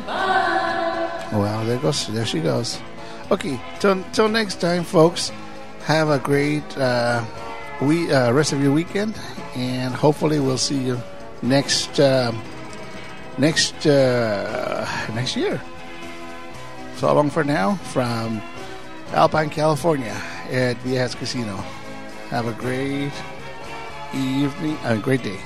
Bye. Well, there goes. There she goes. Okay, till till next time, folks. Have a great uh, we uh, rest of your weekend, and hopefully we'll see you next uh, next uh, next year. So long for now from Alpine, California, at Viejas Casino. Have a great evening, a great day.